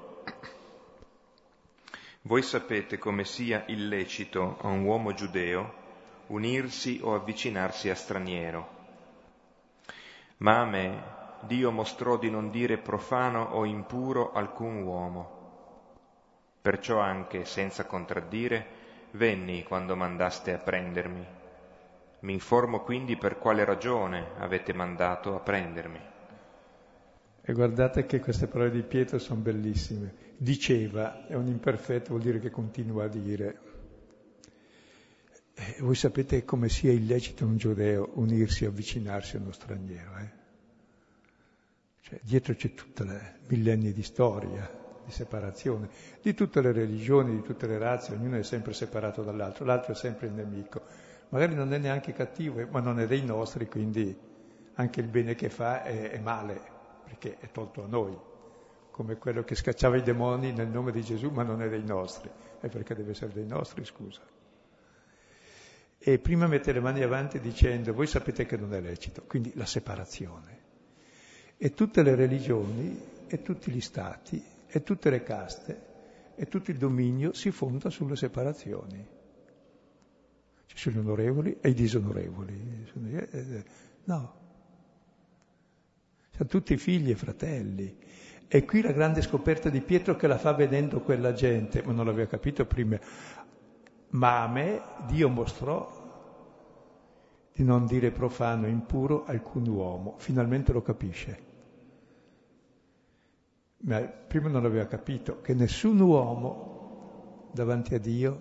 voi sapete come sia illecito a un uomo giudeo unirsi o avvicinarsi a straniero. Ma a me Dio mostrò di non dire profano o impuro alcun uomo. Perciò anche, senza contraddire, venni quando mandaste a prendermi. Mi informo quindi per quale ragione avete mandato a prendermi. E guardate che queste parole di Pietro sono bellissime. Diceva, è un imperfetto, vuol dire che continua a dire. E voi sapete come sia illecito un giudeo unirsi o avvicinarsi a uno straniero. Eh? Cioè, dietro c'è tutti i millenni di storia, di separazione, di tutte le religioni, di tutte le razze, ognuno è sempre separato dall'altro, l'altro è sempre il nemico. Magari non è neanche cattivo, ma non è dei nostri, quindi anche il bene che fa è, è male, perché è tolto a noi, come quello che scacciava i demoni nel nome di Gesù, ma non è dei nostri, è perché deve essere dei nostri, scusa. E prima mette le mani avanti dicendo, voi sapete che non è lecito, quindi la separazione. E tutte le religioni, e tutti gli stati, e tutte le caste, e tutto il dominio si fonda sulle separazioni. Ci sono gli onorevoli e i disonorevoli. Eh, eh, no. Sono tutti figli e fratelli. E qui la grande scoperta di Pietro che la fa vedendo quella gente, ma non l'aveva capito prima. Ma a me Dio mostrò di non dire profano, impuro alcun uomo. Finalmente lo capisce. Ma prima non aveva capito che nessun uomo davanti a Dio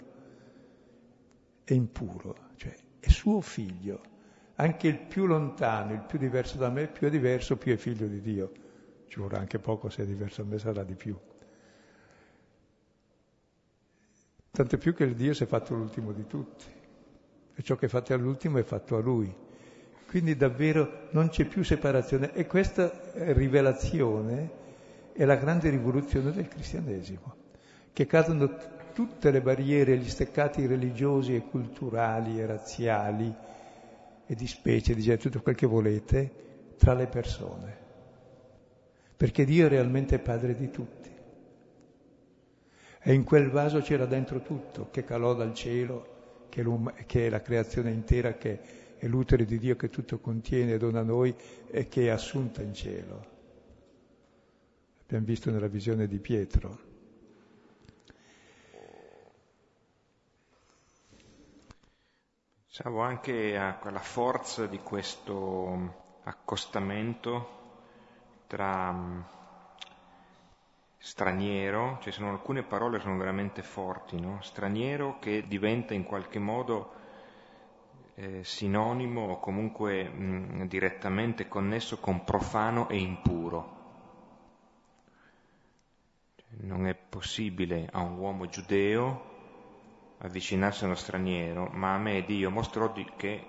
è impuro, cioè è suo figlio. Anche il più lontano, il più diverso da me, più è diverso, più è figlio di Dio. Ci vorrà anche poco, se è diverso da me sarà di più. Tanto più che il Dio si è fatto l'ultimo di tutti. E ciò che fate all'ultimo è fatto a Lui. Quindi davvero non c'è più separazione. E questa rivelazione è la grande rivoluzione del cristianesimo, che cadono tutte le barriere, gli steccati religiosi e culturali e razziali e di specie, di genere, tutto quel che volete, tra le persone. Perché Dio è realmente padre di tutti. E in quel vaso c'era dentro tutto, che calò dal cielo, che, che è la creazione intera, che è l'utero di Dio che tutto contiene dona a noi e che è assunta in cielo. Abbiamo visto nella visione di Pietro. Pensavo anche a quella forza di questo accostamento tra mm, straniero, cioè sono alcune parole che sono veramente forti, no? straniero che diventa in qualche modo eh, sinonimo o comunque mh, mm, direttamente connesso con profano e impuro. Cioè, non è possibile a un uomo giudeo avvicinarsi a uno straniero, ma a me Dio mostrò di, che,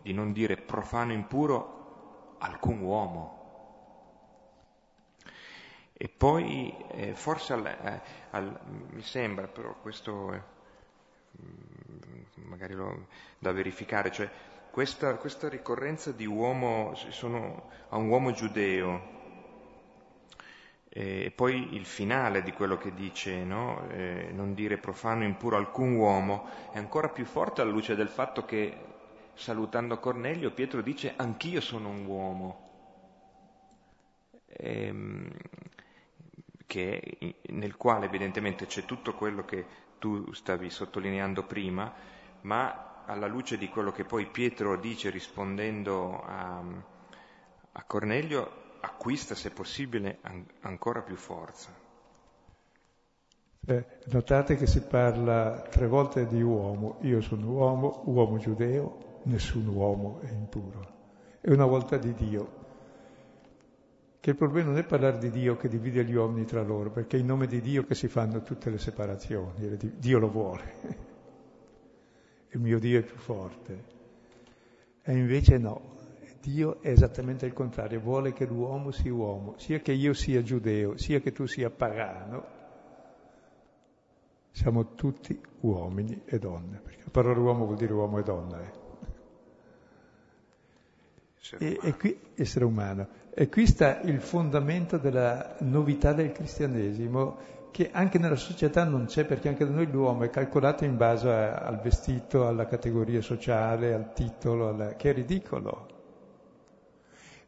di non dire profano impuro alcun uomo. E poi eh, forse al, eh, al, mi sembra, però questo mm, magari lo, da verificare, cioè questa, questa ricorrenza di uomo, sono, a un uomo giudeo e poi il finale di quello che dice, no? eh, non dire profano impuro alcun uomo, è ancora più forte alla luce del fatto che, salutando Cornelio, Pietro dice anch'io sono un uomo, ehm, che, nel quale evidentemente c'è tutto quello che tu stavi sottolineando prima, ma alla luce di quello che poi Pietro dice rispondendo a, a Cornelio, acquista, se possibile, an- ancora più forza. Eh, notate che si parla tre volte di uomo, io sono uomo, uomo giudeo, nessun uomo è impuro. E una volta di Dio. Che il problema non è parlare di Dio che divide gli uomini tra loro, perché è in nome di Dio che si fanno tutte le separazioni, Dio lo vuole. <laughs> Il mio Dio è più forte. E invece no, Dio è esattamente il contrario, vuole che l'uomo sia uomo, sia che io sia giudeo, sia che tu sia pagano, siamo tutti uomini e donne, perché la parola uomo vuol dire uomo e donna. Eh. E, e qui, essere umano. E qui sta il fondamento della novità del cristianesimo che anche nella società non c'è, perché anche da noi l'uomo è calcolato in base a, al vestito, alla categoria sociale, al titolo, alla... che è ridicolo.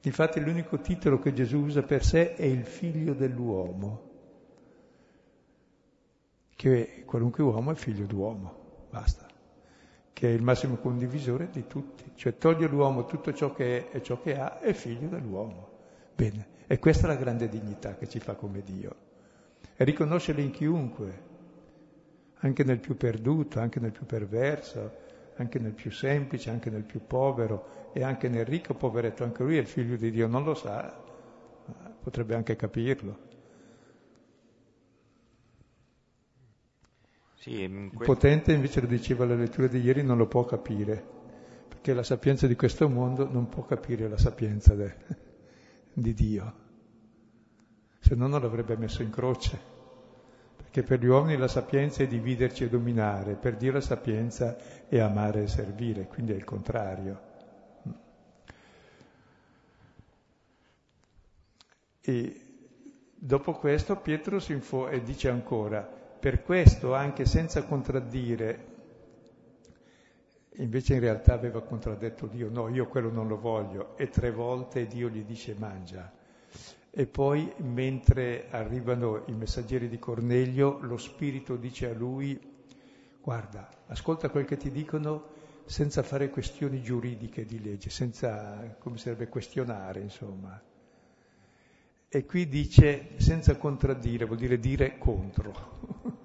Infatti l'unico titolo che Gesù usa per sé è il figlio dell'uomo, che qualunque uomo è figlio d'uomo, basta, che è il massimo condivisore di tutti, cioè toglie l'uomo tutto ciò che è e ciò che ha, è figlio dell'uomo. Bene, e questa è la grande dignità che ci fa come Dio e riconoscerli in chiunque, anche nel più perduto, anche nel più perverso, anche nel più semplice, anche nel più povero e anche nel ricco poveretto, anche lui è il figlio di Dio, non lo sa, potrebbe anche capirlo. Sì, il potente invece lo diceva la lettura di ieri non lo può capire, perché la sapienza di questo mondo non può capire la sapienza de, <laughs> di Dio se no non l'avrebbe messo in croce. Perché per gli uomini la sapienza è dividerci e dominare, per Dio la sapienza è amare e servire, quindi è il contrario. E dopo questo Pietro si info e dice ancora, per questo anche senza contraddire, invece in realtà aveva contraddetto Dio, no, io quello non lo voglio, e tre volte Dio gli dice mangia. E poi, mentre arrivano i messaggeri di Cornelio, lo Spirito dice a lui, guarda, ascolta quel che ti dicono senza fare questioni giuridiche di legge, senza, come sarebbe, questionare, insomma. E qui dice senza contraddire, vuol dire dire contro. <laughs>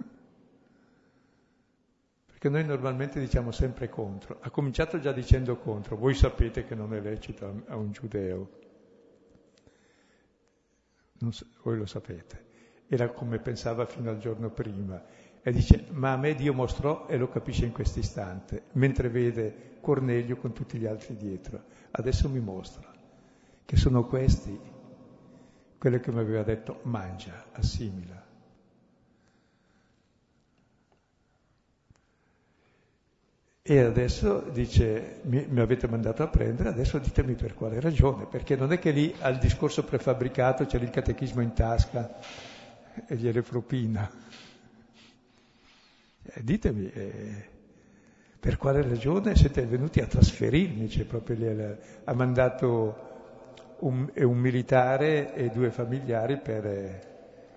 Perché noi normalmente diciamo sempre contro. Ha cominciato già dicendo contro, voi sapete che non è lecito a un giudeo so, voi lo sapete, era come pensava fino al giorno prima. E dice, ma a me Dio mostrò e lo capisce in questo istante, mentre vede Cornelio con tutti gli altri dietro. Adesso mi mostra che sono questi, quello che mi aveva detto, mangia, assimila. E adesso dice, mi, mi, avete mandato a prendere, adesso ditemi per quale ragione, perché non è che lì al discorso prefabbricato c'è il catechismo in tasca e gliele propina. Eh, ditemi, eh, per quale ragione siete venuti a trasferirmi? Cioè, proprio lì, ha mandato un, un, militare e due familiari per,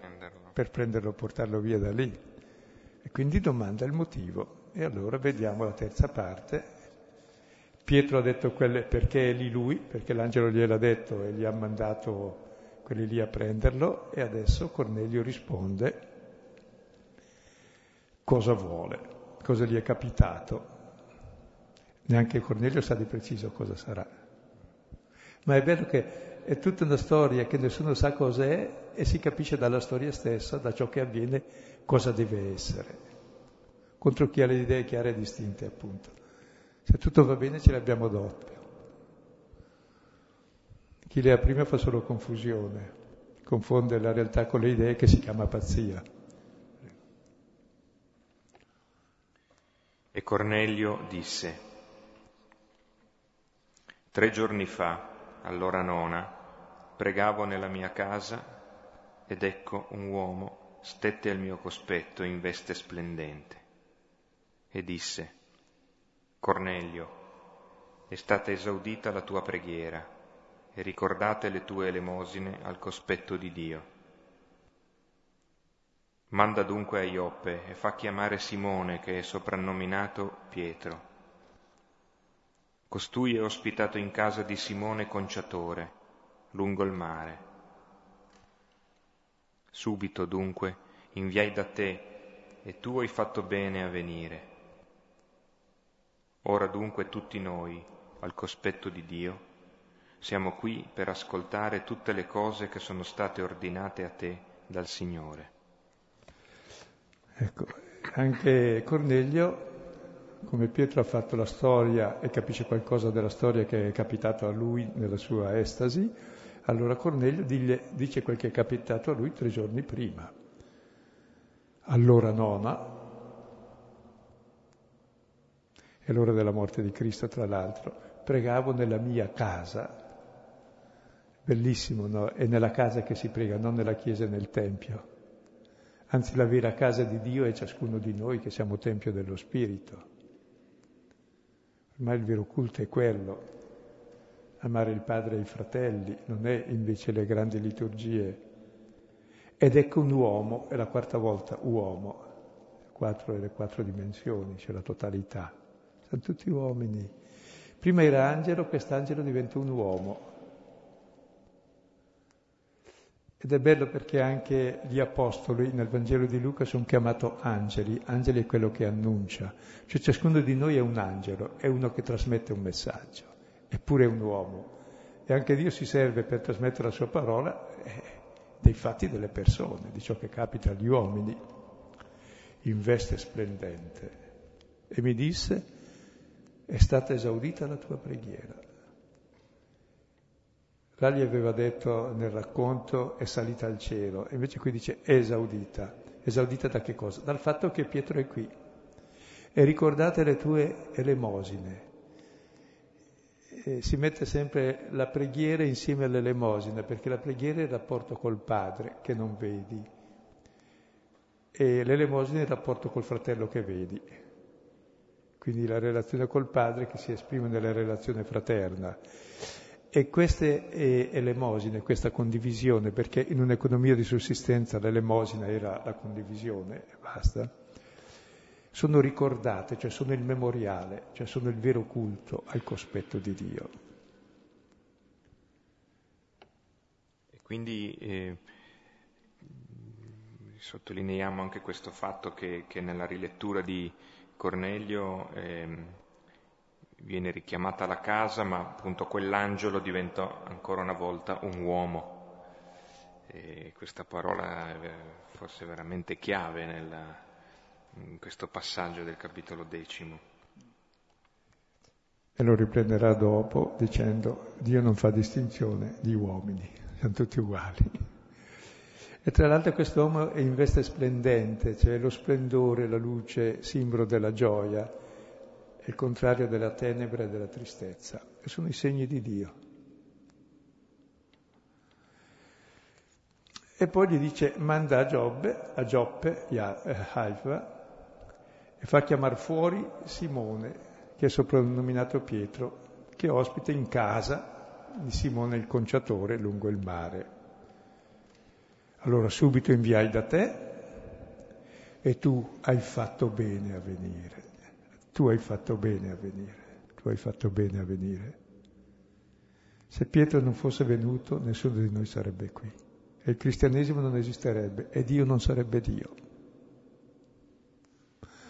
prenderlo. per prenderlo, portarlo via da lì. E quindi domanda il motivo. E allora vediamo la terza parte. Pietro ha detto quelle perché è lì lui, perché l'angelo gliel'ha detto e gli ha mandato quelli lì a prenderlo e adesso Cornelio risponde cosa vuole, cosa gli è capitato. Neanche Cornelio sa di preciso cosa sarà. Ma è vero che è tutta una storia che nessuno sa cos'è e si capisce dalla storia stessa, da ciò che avviene, cosa deve essere contro chi ha le idee chiare e distinte, appunto. Se tutto va bene ce l'abbiamo doppio. Chi le ha prima fa solo confusione, confonde la realtà con le idee che si chiama pazzia. E Cornelio disse, tre giorni fa, all'ora nona, pregavo nella mia casa ed ecco un uomo stette al mio cospetto in veste splendente e disse, Cornelio, è stata esaudita la tua preghiera e ricordate le tue elemosine al cospetto di Dio. Manda dunque a Ioppe e fa chiamare Simone che è soprannominato Pietro. Costui è ospitato in casa di Simone Conciatore, lungo il mare. Subito dunque inviai da te e tu hai fatto bene a venire Ora dunque tutti noi, al cospetto di Dio, siamo qui per ascoltare tutte le cose che sono state ordinate a te dal Signore. Ecco, anche Cornelio, come Pietro ha fatto la storia e capisce qualcosa della storia che è capitata a lui nella sua estasi, allora Cornelio dice quel che è capitato a lui tre giorni prima. Allora nona, è l'ora della morte di Cristo, tra l'altro, pregavo nella mia casa. Bellissimo, no? È nella casa che si prega, non nella chiesa e nel tempio. Anzi, la vera casa di Dio è ciascuno di noi che siamo Tempio dello Spirito. Ormai il vero culto è quello, amare il Padre e i fratelli, non è invece le grandi liturgie. Ed ecco un uomo, è la quarta volta uomo, quattro e le quattro dimensioni, c'è la totalità. Sono tutti uomini. Prima era angelo, quest'angelo diventa un uomo. Ed è bello perché anche gli apostoli nel Vangelo di Luca sono chiamati angeli, angeli è quello che annuncia, cioè ciascuno di noi è un angelo, è uno che trasmette un messaggio, eppure è un uomo. E anche Dio si serve per trasmettere la sua parola eh, dei fatti delle persone, di ciò che capita agli uomini, in veste splendente. E mi disse, è stata esaudita la tua preghiera. Là gli aveva detto nel racconto è salita al cielo, invece qui dice è esaudita. Esaudita da che cosa? Dal fatto che Pietro è qui. E ricordate le tue elemosine. E si mette sempre la preghiera insieme all'elemosina, perché la preghiera è il rapporto col Padre che non vedi e l'elemosina è il rapporto col fratello che vedi. Quindi la relazione col Padre che si esprime nella relazione fraterna. E queste elemosine, questa condivisione, perché in un'economia di sussistenza l'elemosina era la condivisione e basta, sono ricordate, cioè sono il memoriale, cioè sono il vero culto al cospetto di Dio. E quindi eh, sottolineiamo anche questo fatto che, che nella rilettura di Cornelio eh, viene richiamata la casa, ma appunto quell'angelo diventa ancora una volta un uomo. E questa parola è forse veramente chiave nella, in questo passaggio del capitolo decimo. E lo riprenderà dopo dicendo Dio non fa distinzione di uomini, siamo tutti uguali. E tra l'altro quest'uomo è in veste splendente, cioè lo splendore, la luce, simbolo della gioia è il contrario della tenebra e della tristezza, e sono i segni di Dio. E poi gli dice, manda a Giobbe, a Gioppe, eh, Haifa, e fa chiamare fuori Simone, che è soprannominato Pietro, che ospita in casa di Simone il conciatore lungo il mare. Allora subito inviai da te e tu hai fatto bene a venire tu hai fatto bene a venire, tu hai fatto bene a venire. Se Pietro non fosse venuto, nessuno di noi sarebbe qui. E il cristianesimo non esisterebbe e Dio non sarebbe Dio.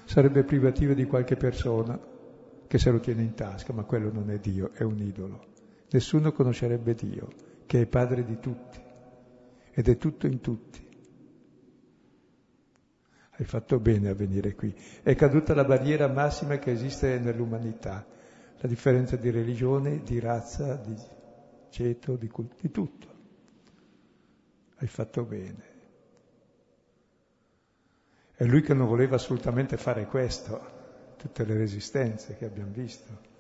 Sarebbe privativo di qualche persona che se lo tiene in tasca, ma quello non è Dio, è un idolo. Nessuno conoscerebbe Dio, che è padre di tutti ed è tutto in tutti. Hai fatto bene a venire qui. È caduta la barriera massima che esiste nell'umanità, la differenza di religione, di razza, di ceto, di, culto, di tutto. Hai fatto bene. È lui che non voleva assolutamente fare questo, tutte le resistenze che abbiamo visto.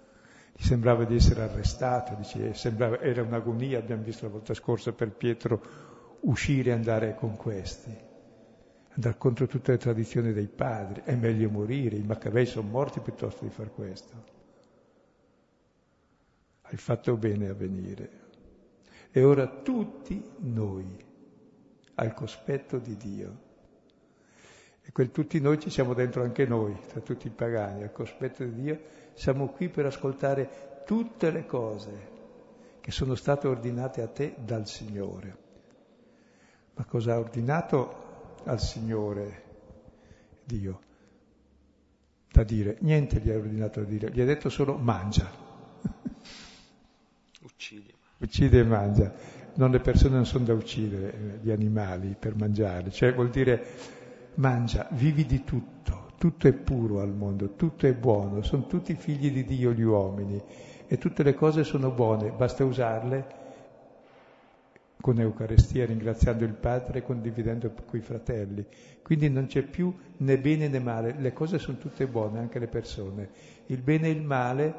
Gli sembrava di essere arrestato, dice, sembrava, era un'agonia, abbiamo visto la volta scorsa per Pietro uscire e andare con questi andare contro tutte le tradizioni dei padri, è meglio morire, i Maccabei sono morti piuttosto di far questo. Hai fatto bene a venire. E ora tutti noi, al cospetto di Dio, e quel tutti noi ci siamo dentro anche noi, tra tutti i pagani, al cospetto di Dio, siamo qui per ascoltare tutte le cose che sono state ordinate a te dal Signore. Ma cosa ha ordinato al Signore Dio da dire, niente gli ha ordinato da dire, gli ha detto solo mangia. <laughs> Uccide. Uccide e mangia. Non le persone non sono da uccidere, eh, gli animali per mangiare, cioè vuol dire mangia, vivi di tutto, tutto è puro al mondo, tutto è buono, sono tutti figli di Dio gli uomini e tutte le cose sono buone, basta usarle con Eucaristia, ringraziando il Padre e condividendo con i fratelli. Quindi non c'è più né bene né male, le cose sono tutte buone, anche le persone. Il bene e il male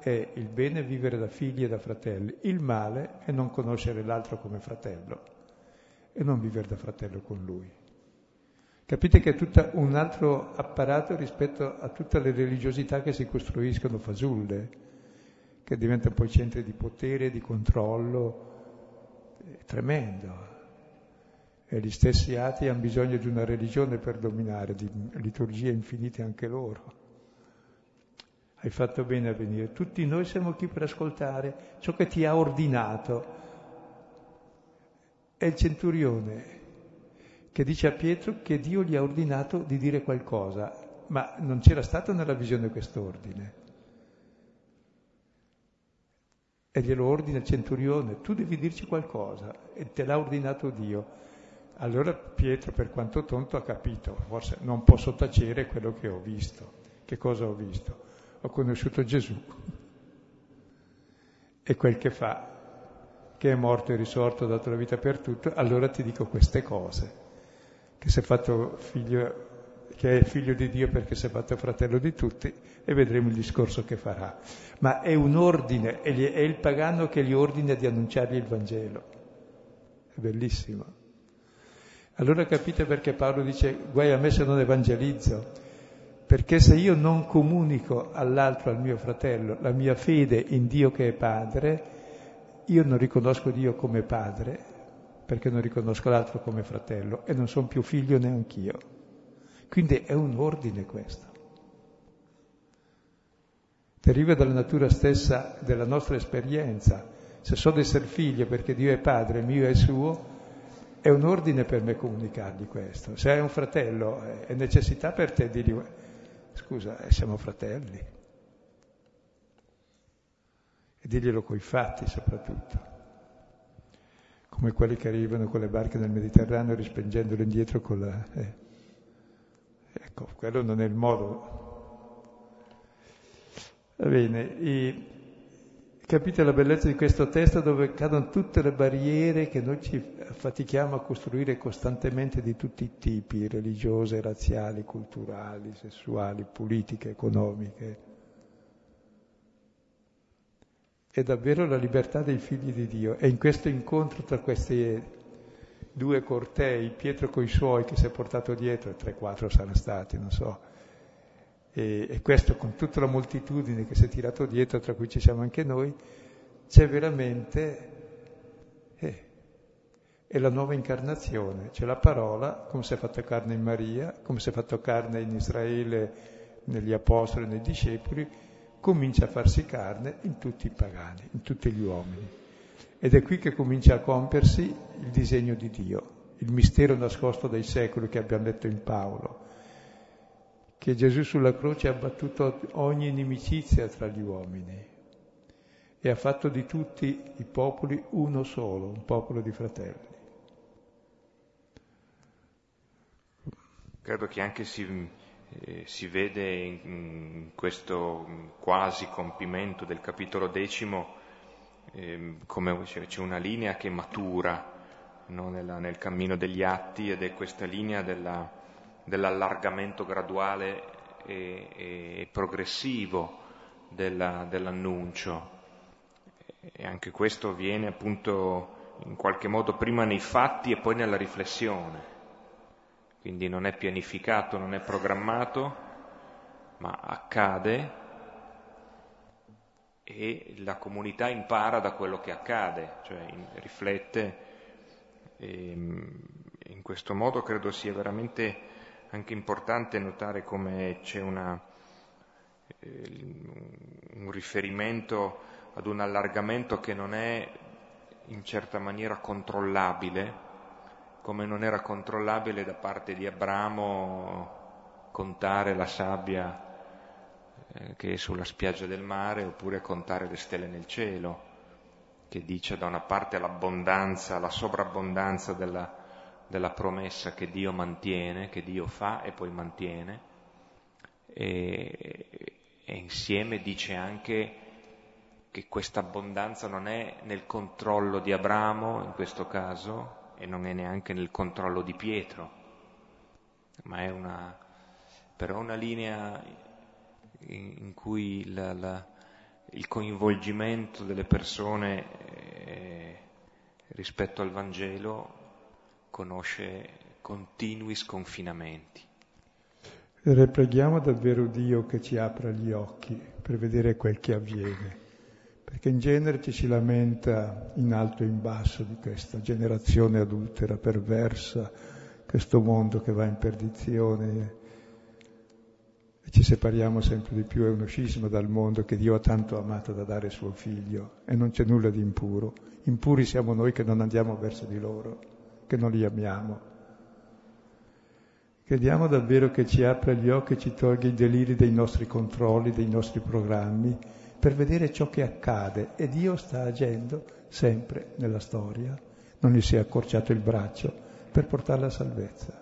è il bene vivere da figli e da fratelli, il male è non conoscere l'altro come fratello e non vivere da fratello con lui. Capite che è tutto un altro apparato rispetto a tutte le religiosità che si costruiscono fasulle, che diventano poi centri di potere, di controllo, tremendo. E gli stessi atei hanno bisogno di una religione per dominare, di liturgie infinite anche loro. Hai fatto bene a venire. Tutti noi siamo qui per ascoltare ciò che ti ha ordinato. È il centurione che dice a Pietro che Dio gli ha ordinato di dire qualcosa, ma non c'era stato nella visione quest'ordine. E glielo ordina il centurione, tu devi dirci qualcosa, e te l'ha ordinato Dio. Allora Pietro, per quanto tonto, ha capito, forse non posso tacere quello che ho visto. Che cosa ho visto? Ho conosciuto Gesù. E quel che fa, che è morto e risorto, ha dato la vita per tutto, allora ti dico queste cose che si è fatto figlio, che è figlio di Dio perché si è fatto fratello di tutti e vedremo il discorso che farà. Ma è un ordine, è il pagano che gli ordina di annunciargli il Vangelo. È bellissimo. Allora capite perché Paolo dice guai a me se non evangelizzo, perché se io non comunico all'altro, al mio fratello, la mia fede in Dio che è Padre, io non riconosco Dio come Padre perché non riconosco l'altro come fratello e non sono più figlio neanch'io. Quindi è un ordine questo. Deriva dalla natura stessa della nostra esperienza. Se so di essere figlio perché Dio è padre, mio è suo, è un ordine per me comunicargli questo. Se hai un fratello, è necessità per te di dirgli, scusa, eh, siamo fratelli. E dirglielo coi fatti soprattutto come quelli che arrivano con le barche nel Mediterraneo rispingendolo indietro con la... Eh. Ecco, quello non è il modo. Va bene, capite la bellezza di questo testo dove cadono tutte le barriere che noi ci fatichiamo a costruire costantemente di tutti i tipi, religiose, razziali, culturali, sessuali, politiche, economiche è davvero la libertà dei figli di Dio. E in questo incontro tra questi due cortei, Pietro coi suoi che si è portato dietro, tre, quattro saranno stati, non so, e, e, questo con tutta la moltitudine che si è tirato dietro, tra cui ci siamo anche noi, c'è veramente eh, è la nuova incarnazione, c'è la parola, come si è fatta carne in Maria, come si è fatto carne in Israele, negli apostoli, nei discepoli, comincia a farsi carne in tutti i pagani, in tutti gli uomini. Ed è qui che comincia a compiersi il disegno di Dio, il mistero nascosto dai secoli che abbiamo letto in Paolo, che Gesù sulla croce ha abbattuto ogni inimicizia tra gli uomini e ha fatto di tutti i popoli uno solo, un popolo di fratelli. Credo che anche si eh, si vede in, questo quasi compimento del capitolo decimo eh, come c'è una linea che matura no, nella, nel cammino degli atti ed è questa linea della, dell'allargamento graduale e, e progressivo della, dell'annuncio. E anche questo avviene appunto in qualche modo prima nei fatti e poi nella riflessione quindi non è pianificato, non è programmato, ma accade e la comunità impara da quello che accade, cioè riflette. E, ehm, in questo modo credo sia veramente anche importante notare come c'è una, eh, un riferimento ad un allargamento che non è in certa maniera controllabile, come non era controllabile da parte di Abramo contare la sabbia eh, che è sulla spiaggia del mare oppure contare le stelle nel cielo, che dice da una parte l'abbondanza, la sovrabbondanza della, della promessa che Dio mantiene, che Dio fa e poi mantiene, e, e insieme dice anche che questa abbondanza non è nel controllo di Abramo in questo caso, e non è neanche nel controllo di Pietro, ma è una, però una linea in, cui la, la, il coinvolgimento delle persone eh, rispetto al Vangelo conosce continui sconfinamenti. Preghiamo davvero Dio che ci apra gli occhi per vedere quel che avviene, perché in genere ci si lamenta in alto e in basso di questa generazione adultera, perversa, questo mondo che va in perdizione e ci separiamo sempre di più, è uno scisma dal mondo che Dio ha tanto amato da dare suo figlio e non c'è nulla di impuro. Impuri siamo noi che non andiamo verso di loro, che non li amiamo. Chiediamo davvero che ci apra gli occhi e ci tolga i deliri dei nostri controlli, dei nostri programmi, per vedere ciò che accade. E Dio sta agendo sempre nella storia. Non gli si è accorciato il braccio per portare la salvezza.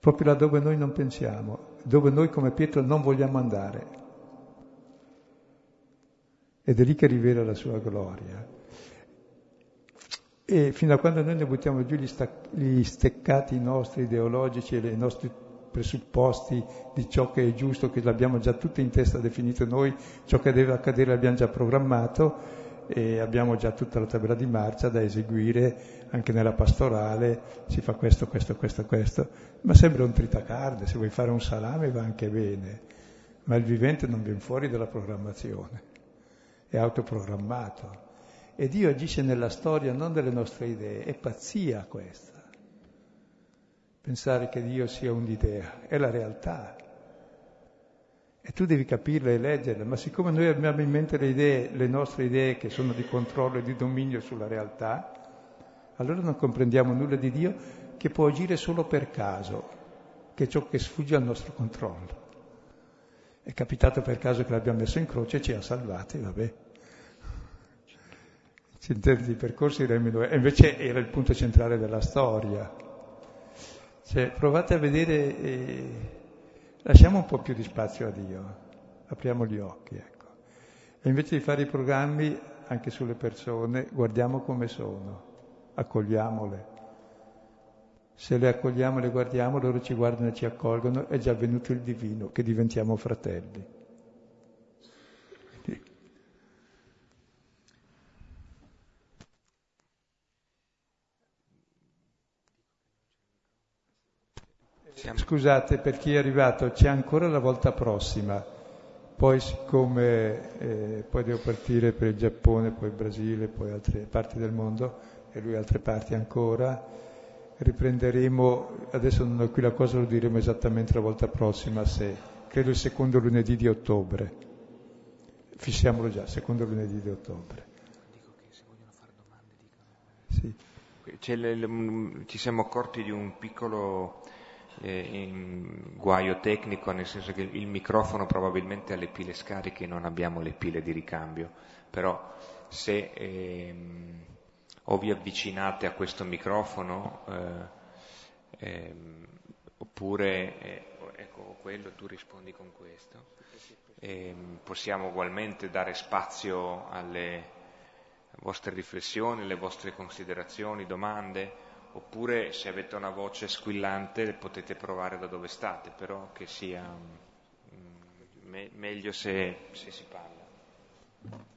Proprio là dove noi non pensiamo, dove noi come Pietro non vogliamo andare. Ed è lì che rivela la sua gloria. E fino a quando noi ne buttiamo giù gli, stac- gli steccati nostri ideologici e i nostri presupposti di ciò che è giusto, che l'abbiamo già tutto in testa definito noi, ciò che deve accadere l'abbiamo già programmato e abbiamo già tutta la tabella di marcia da eseguire anche nella pastorale, si fa questo, questo, questo, questo, ma sembra un tritacarne, se vuoi fare un salame va anche bene, ma il vivente non viene fuori dalla programmazione, è autoprogrammato. E Dio agisce nella storia non delle nostre idee, è pazzia questa. Pensare che Dio sia un'idea, è la realtà. E tu devi capirla e leggerla, ma siccome noi abbiamo in mente le idee, le nostre idee che sono di controllo e di dominio sulla realtà, allora non comprendiamo nulla di Dio che può agire solo per caso, che è ciò che sfugge al nostro controllo. È capitato per caso che l'abbiamo messo in croce e ci ha salvati, vabbè centinaia di percorsi remino, e invece era il punto centrale della storia. Cioè, provate a vedere, eh, lasciamo un po' più di spazio a Dio, apriamo gli occhi, ecco. E invece di fare i programmi anche sulle persone, guardiamo come sono, accogliamole. Se le accogliamo e le guardiamo, loro ci guardano e ci accolgono, è già venuto il divino, che diventiamo fratelli. Scusate, per chi è arrivato, c'è ancora la volta prossima. Poi siccome eh, poi devo partire per il Giappone, poi il Brasile, poi altre parti del mondo e lui altre parti ancora, riprenderemo, adesso non ho qui la cosa, lo diremo esattamente la volta prossima, se credo il secondo lunedì di ottobre. Fissiamolo già, secondo lunedì di ottobre. Dico che se vogliono fare domande dicano. Sì. ci siamo accorti di un piccolo eh, guaio tecnico, nel senso che il microfono probabilmente ha le pile scariche e non abbiamo le pile di ricambio, però se ehm, o vi avvicinate a questo microfono eh, ehm, oppure eh, ecco quello, tu rispondi con questo, ehm, possiamo ugualmente dare spazio alle vostre riflessioni, alle vostre considerazioni, domande oppure se avete una voce squillante potete provare da dove state, però che sia mm, me- meglio se, se si parla.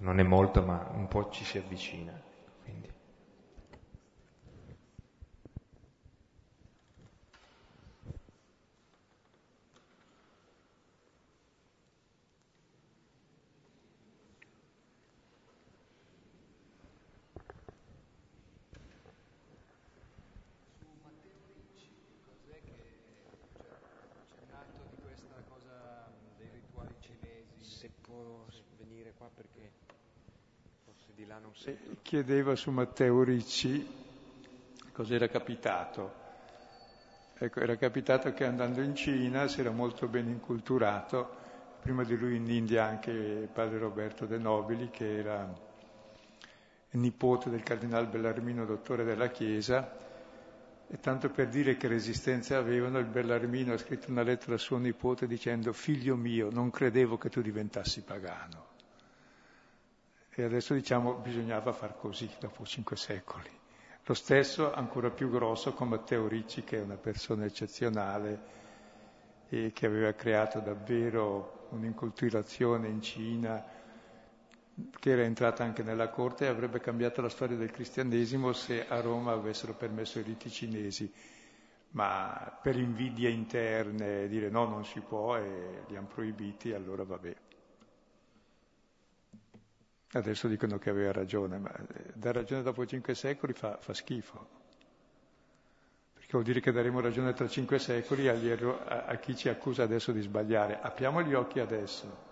Non è molto, ma un po' ci si avvicina. Quindi. Se può venire qua perché di là non sentono. Chiedeva su Matteo Ricci cosa era capitato. Ecco, era capitato che andando in Cina si era molto ben inculturato, prima di lui in India anche padre Roberto De Nobili, che era nipote del cardinale Bellarmino, dottore della Chiesa, E tanto per dire che resistenza avevano, il Bellarmino ha scritto una lettera a suo nipote dicendo figlio mio, non credevo che tu diventassi pagano. E adesso diciamo bisognava far così dopo cinque secoli. Lo stesso ancora più grosso con Matteo Ricci, che è una persona eccezionale e che aveva creato davvero un'inculturazione in Cina che era entrata anche nella corte e avrebbe cambiato la storia del cristianesimo se a Roma avessero permesso i riti cinesi, ma per invidie interne dire no, non si può e li hanno proibiti, allora vabbè. Adesso dicono che aveva ragione, ma eh, dar ragione dopo cinque secoli fa, fa schifo. Perché vuol dire che daremo ragione tra cinque secoli a, a chi ci accusa adesso di sbagliare. Apriamo gli occhi adesso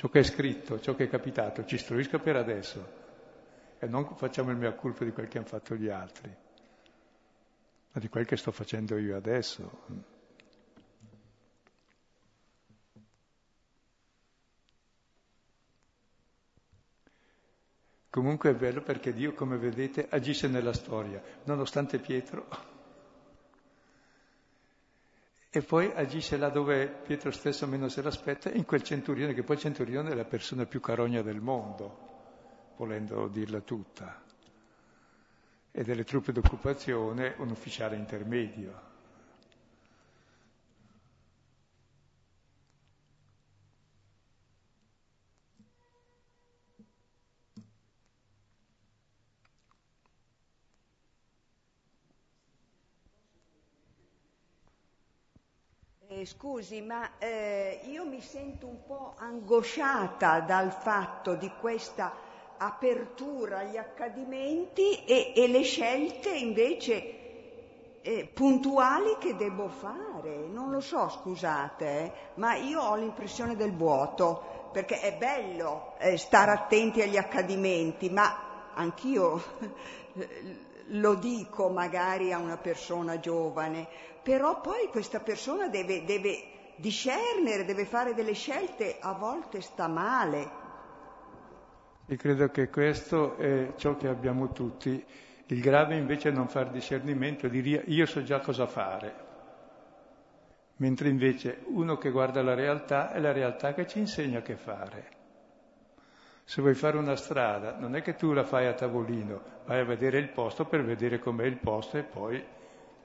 ciò che è scritto, ciò che è capitato, ci istruisca per adesso e non facciamo il mio colpo di quel che hanno fatto gli altri, ma di quel che sto facendo io adesso. Comunque è bello perché Dio, come vedete, agisce nella storia, nonostante Pietro e poi agisce là dove Pietro stesso meno se l'aspetta, in quel centurione, che poi il centurione è la persona più carogna del mondo, volendo dirla tutta, e delle truppe d'occupazione un ufficiale intermedio. Eh, scusi, ma eh, io mi sento un po' angosciata dal fatto di questa apertura agli accadimenti e, e le scelte invece eh, puntuali che devo fare. Non lo so, scusate, eh, ma io ho l'impressione del vuoto, perché è bello eh, stare attenti agli accadimenti, ma anch'io lo dico magari a una persona giovane, però poi questa persona deve, deve discernere, deve fare delle scelte, a volte sta male. E credo che questo è ciò che abbiamo tutti. Il grave invece è non fare discernimento, dire io so già cosa fare. Mentre invece uno che guarda la realtà è la realtà che ci insegna che fare. Se vuoi fare una strada, non è che tu la fai a tavolino, vai a vedere il posto per vedere com'è il posto e poi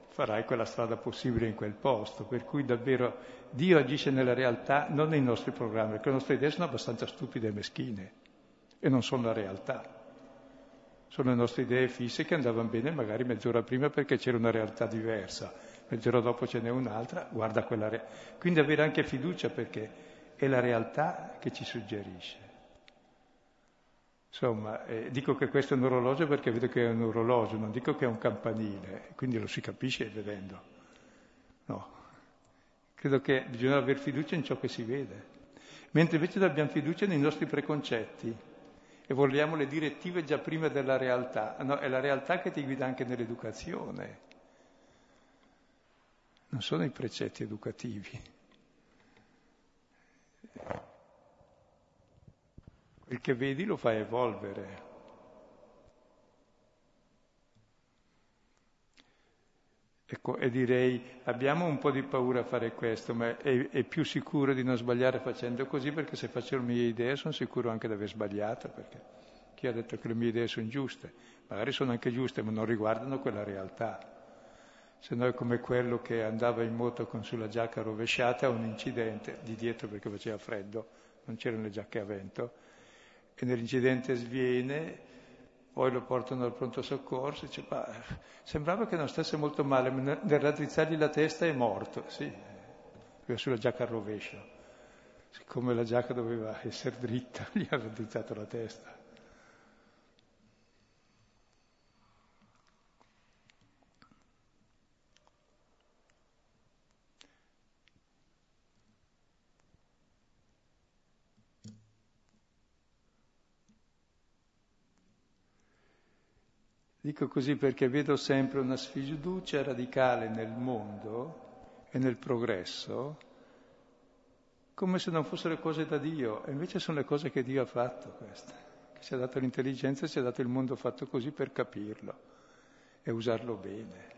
farai quella strada possibile in quel posto. Per cui davvero Dio agisce nella realtà, non nei nostri programmi, perché le nostre idee sono abbastanza stupide e meschine e non sono la realtà. Sono le nostre idee fisse che andavano bene magari mezz'ora prima perché c'era una realtà diversa, mezz'ora dopo ce n'è un'altra, guarda quella realtà. Quindi avere anche fiducia perché è la realtà che ci suggerisce. Insomma, eh, dico che questo è un orologio perché vedo che è un orologio, non dico che è un campanile, quindi lo si capisce vedendo. No, credo che bisogna avere fiducia in ciò che si vede, mentre invece abbiamo fiducia nei nostri preconcetti e vogliamo le direttive già prima della realtà. No, è la realtà che ti guida anche nell'educazione, non sono i precetti educativi. Quel che vedi lo fai evolvere. Ecco, e direi, abbiamo un po' di paura a fare questo, ma è, è, più sicuro di non sbagliare facendo così, perché se faccio le mie idee sono sicuro anche di aver sbagliato, perché chi ha detto che le mie idee sono giuste? Magari sono anche giuste, ma non riguardano quella realtà. Se no è come quello che andava in moto con sulla giacca rovesciata a un incidente, di dietro perché faceva freddo, non c'erano le giacche a vento, e nell'incidente sviene, poi lo portano al pronto soccorso, dice, ma sembrava che non stesse molto male, ma nel raddrizzargli la testa è morto, sì, perché sulla giacca al rovescio, siccome la giacca doveva essere dritta, <laughs> gli ha raddrizzato la testa. Dico così perché vedo sempre una sfiducia radicale nel mondo e nel progresso, come se non fossero cose da Dio, e invece sono le cose che Dio ha fatto queste, che ci ha dato l'intelligenza e ci ha dato il mondo fatto così per capirlo. è usarlo bene.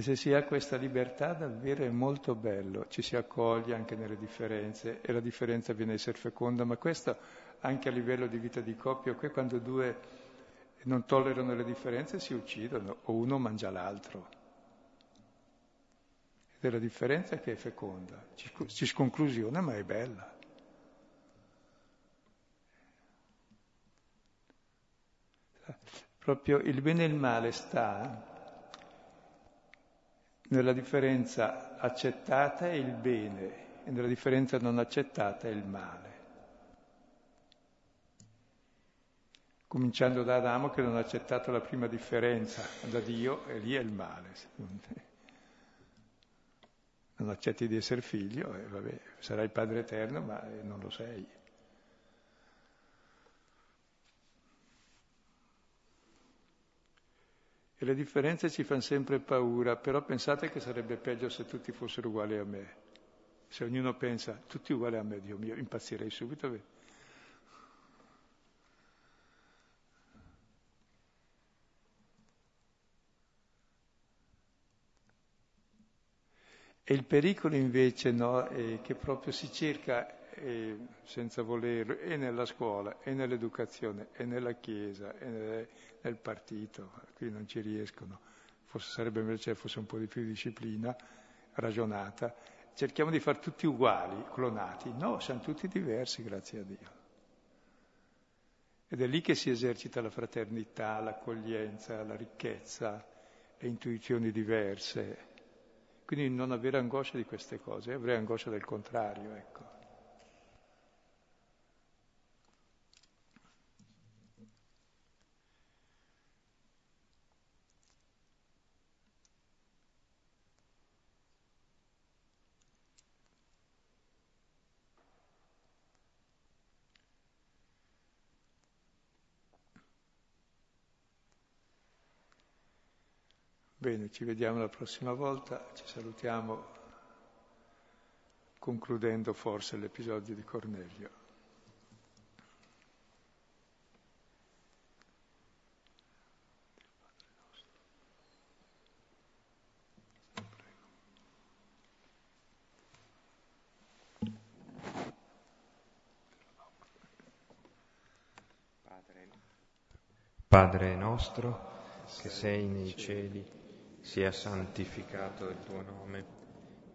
E se si ha questa libertà davvero è molto bello, ci si accoglie anche nelle differenze e la differenza viene a essere feconda, ma questo anche a livello di vita di coppia, qui quando due non tollerano le differenze si uccidono o uno mangia l'altro. Ed è la differenza che è feconda, ci, ci sconclusiona ma è bella. Proprio il bene e il male sta nella differenza accettata è il bene e nella differenza non accettata è il male. Cominciando da Adamo che non ha accettato la prima differenza da Dio e lì è il male. Non accetti di essere figlio e vabbè, sarai padre eterno ma non lo sei. E le differenze ci fanno sempre paura, però pensate che sarebbe peggio se tutti fossero uguali a me. Se ognuno pensa, tutti uguali a me, Dio mio, impazzirei subito. E il pericolo invece no, è che proprio si cerca e senza volerlo, e nella scuola, e nell'educazione, e nella Chiesa, e nel, nel partito, qui non ci riescono. Forse sarebbe meglio se fosse un po' di più di disciplina ragionata. Cerchiamo di far tutti uguali, clonati. No, siamo tutti diversi, grazie a Dio. Ed è lì che si esercita la fraternità, l'accoglienza, la ricchezza, le intuizioni diverse. Quindi non avere angoscia di queste cose, avrei angoscia del contrario, ecco. Bene, ci vediamo la prossima volta, ci salutiamo concludendo forse l'episodio di Cornelio. Padre nostro che sei nei cieli sia santificato il tuo nome,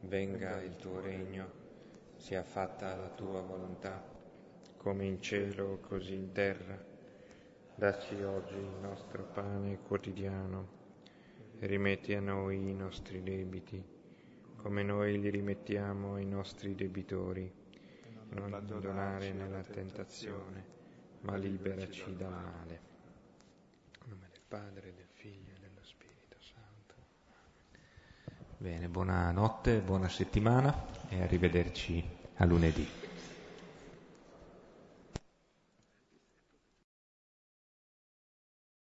venga il tuo regno, sia fatta la tua volontà, come in cielo così in terra. Dacci oggi il nostro pane quotidiano rimetti a noi i nostri debiti, come noi li rimettiamo ai nostri debitori. Non abbandonare nella tentazione, ma liberaci dal male. In nome del Padre, del Figlio Bene, buonanotte, buona settimana e arrivederci a lunedì.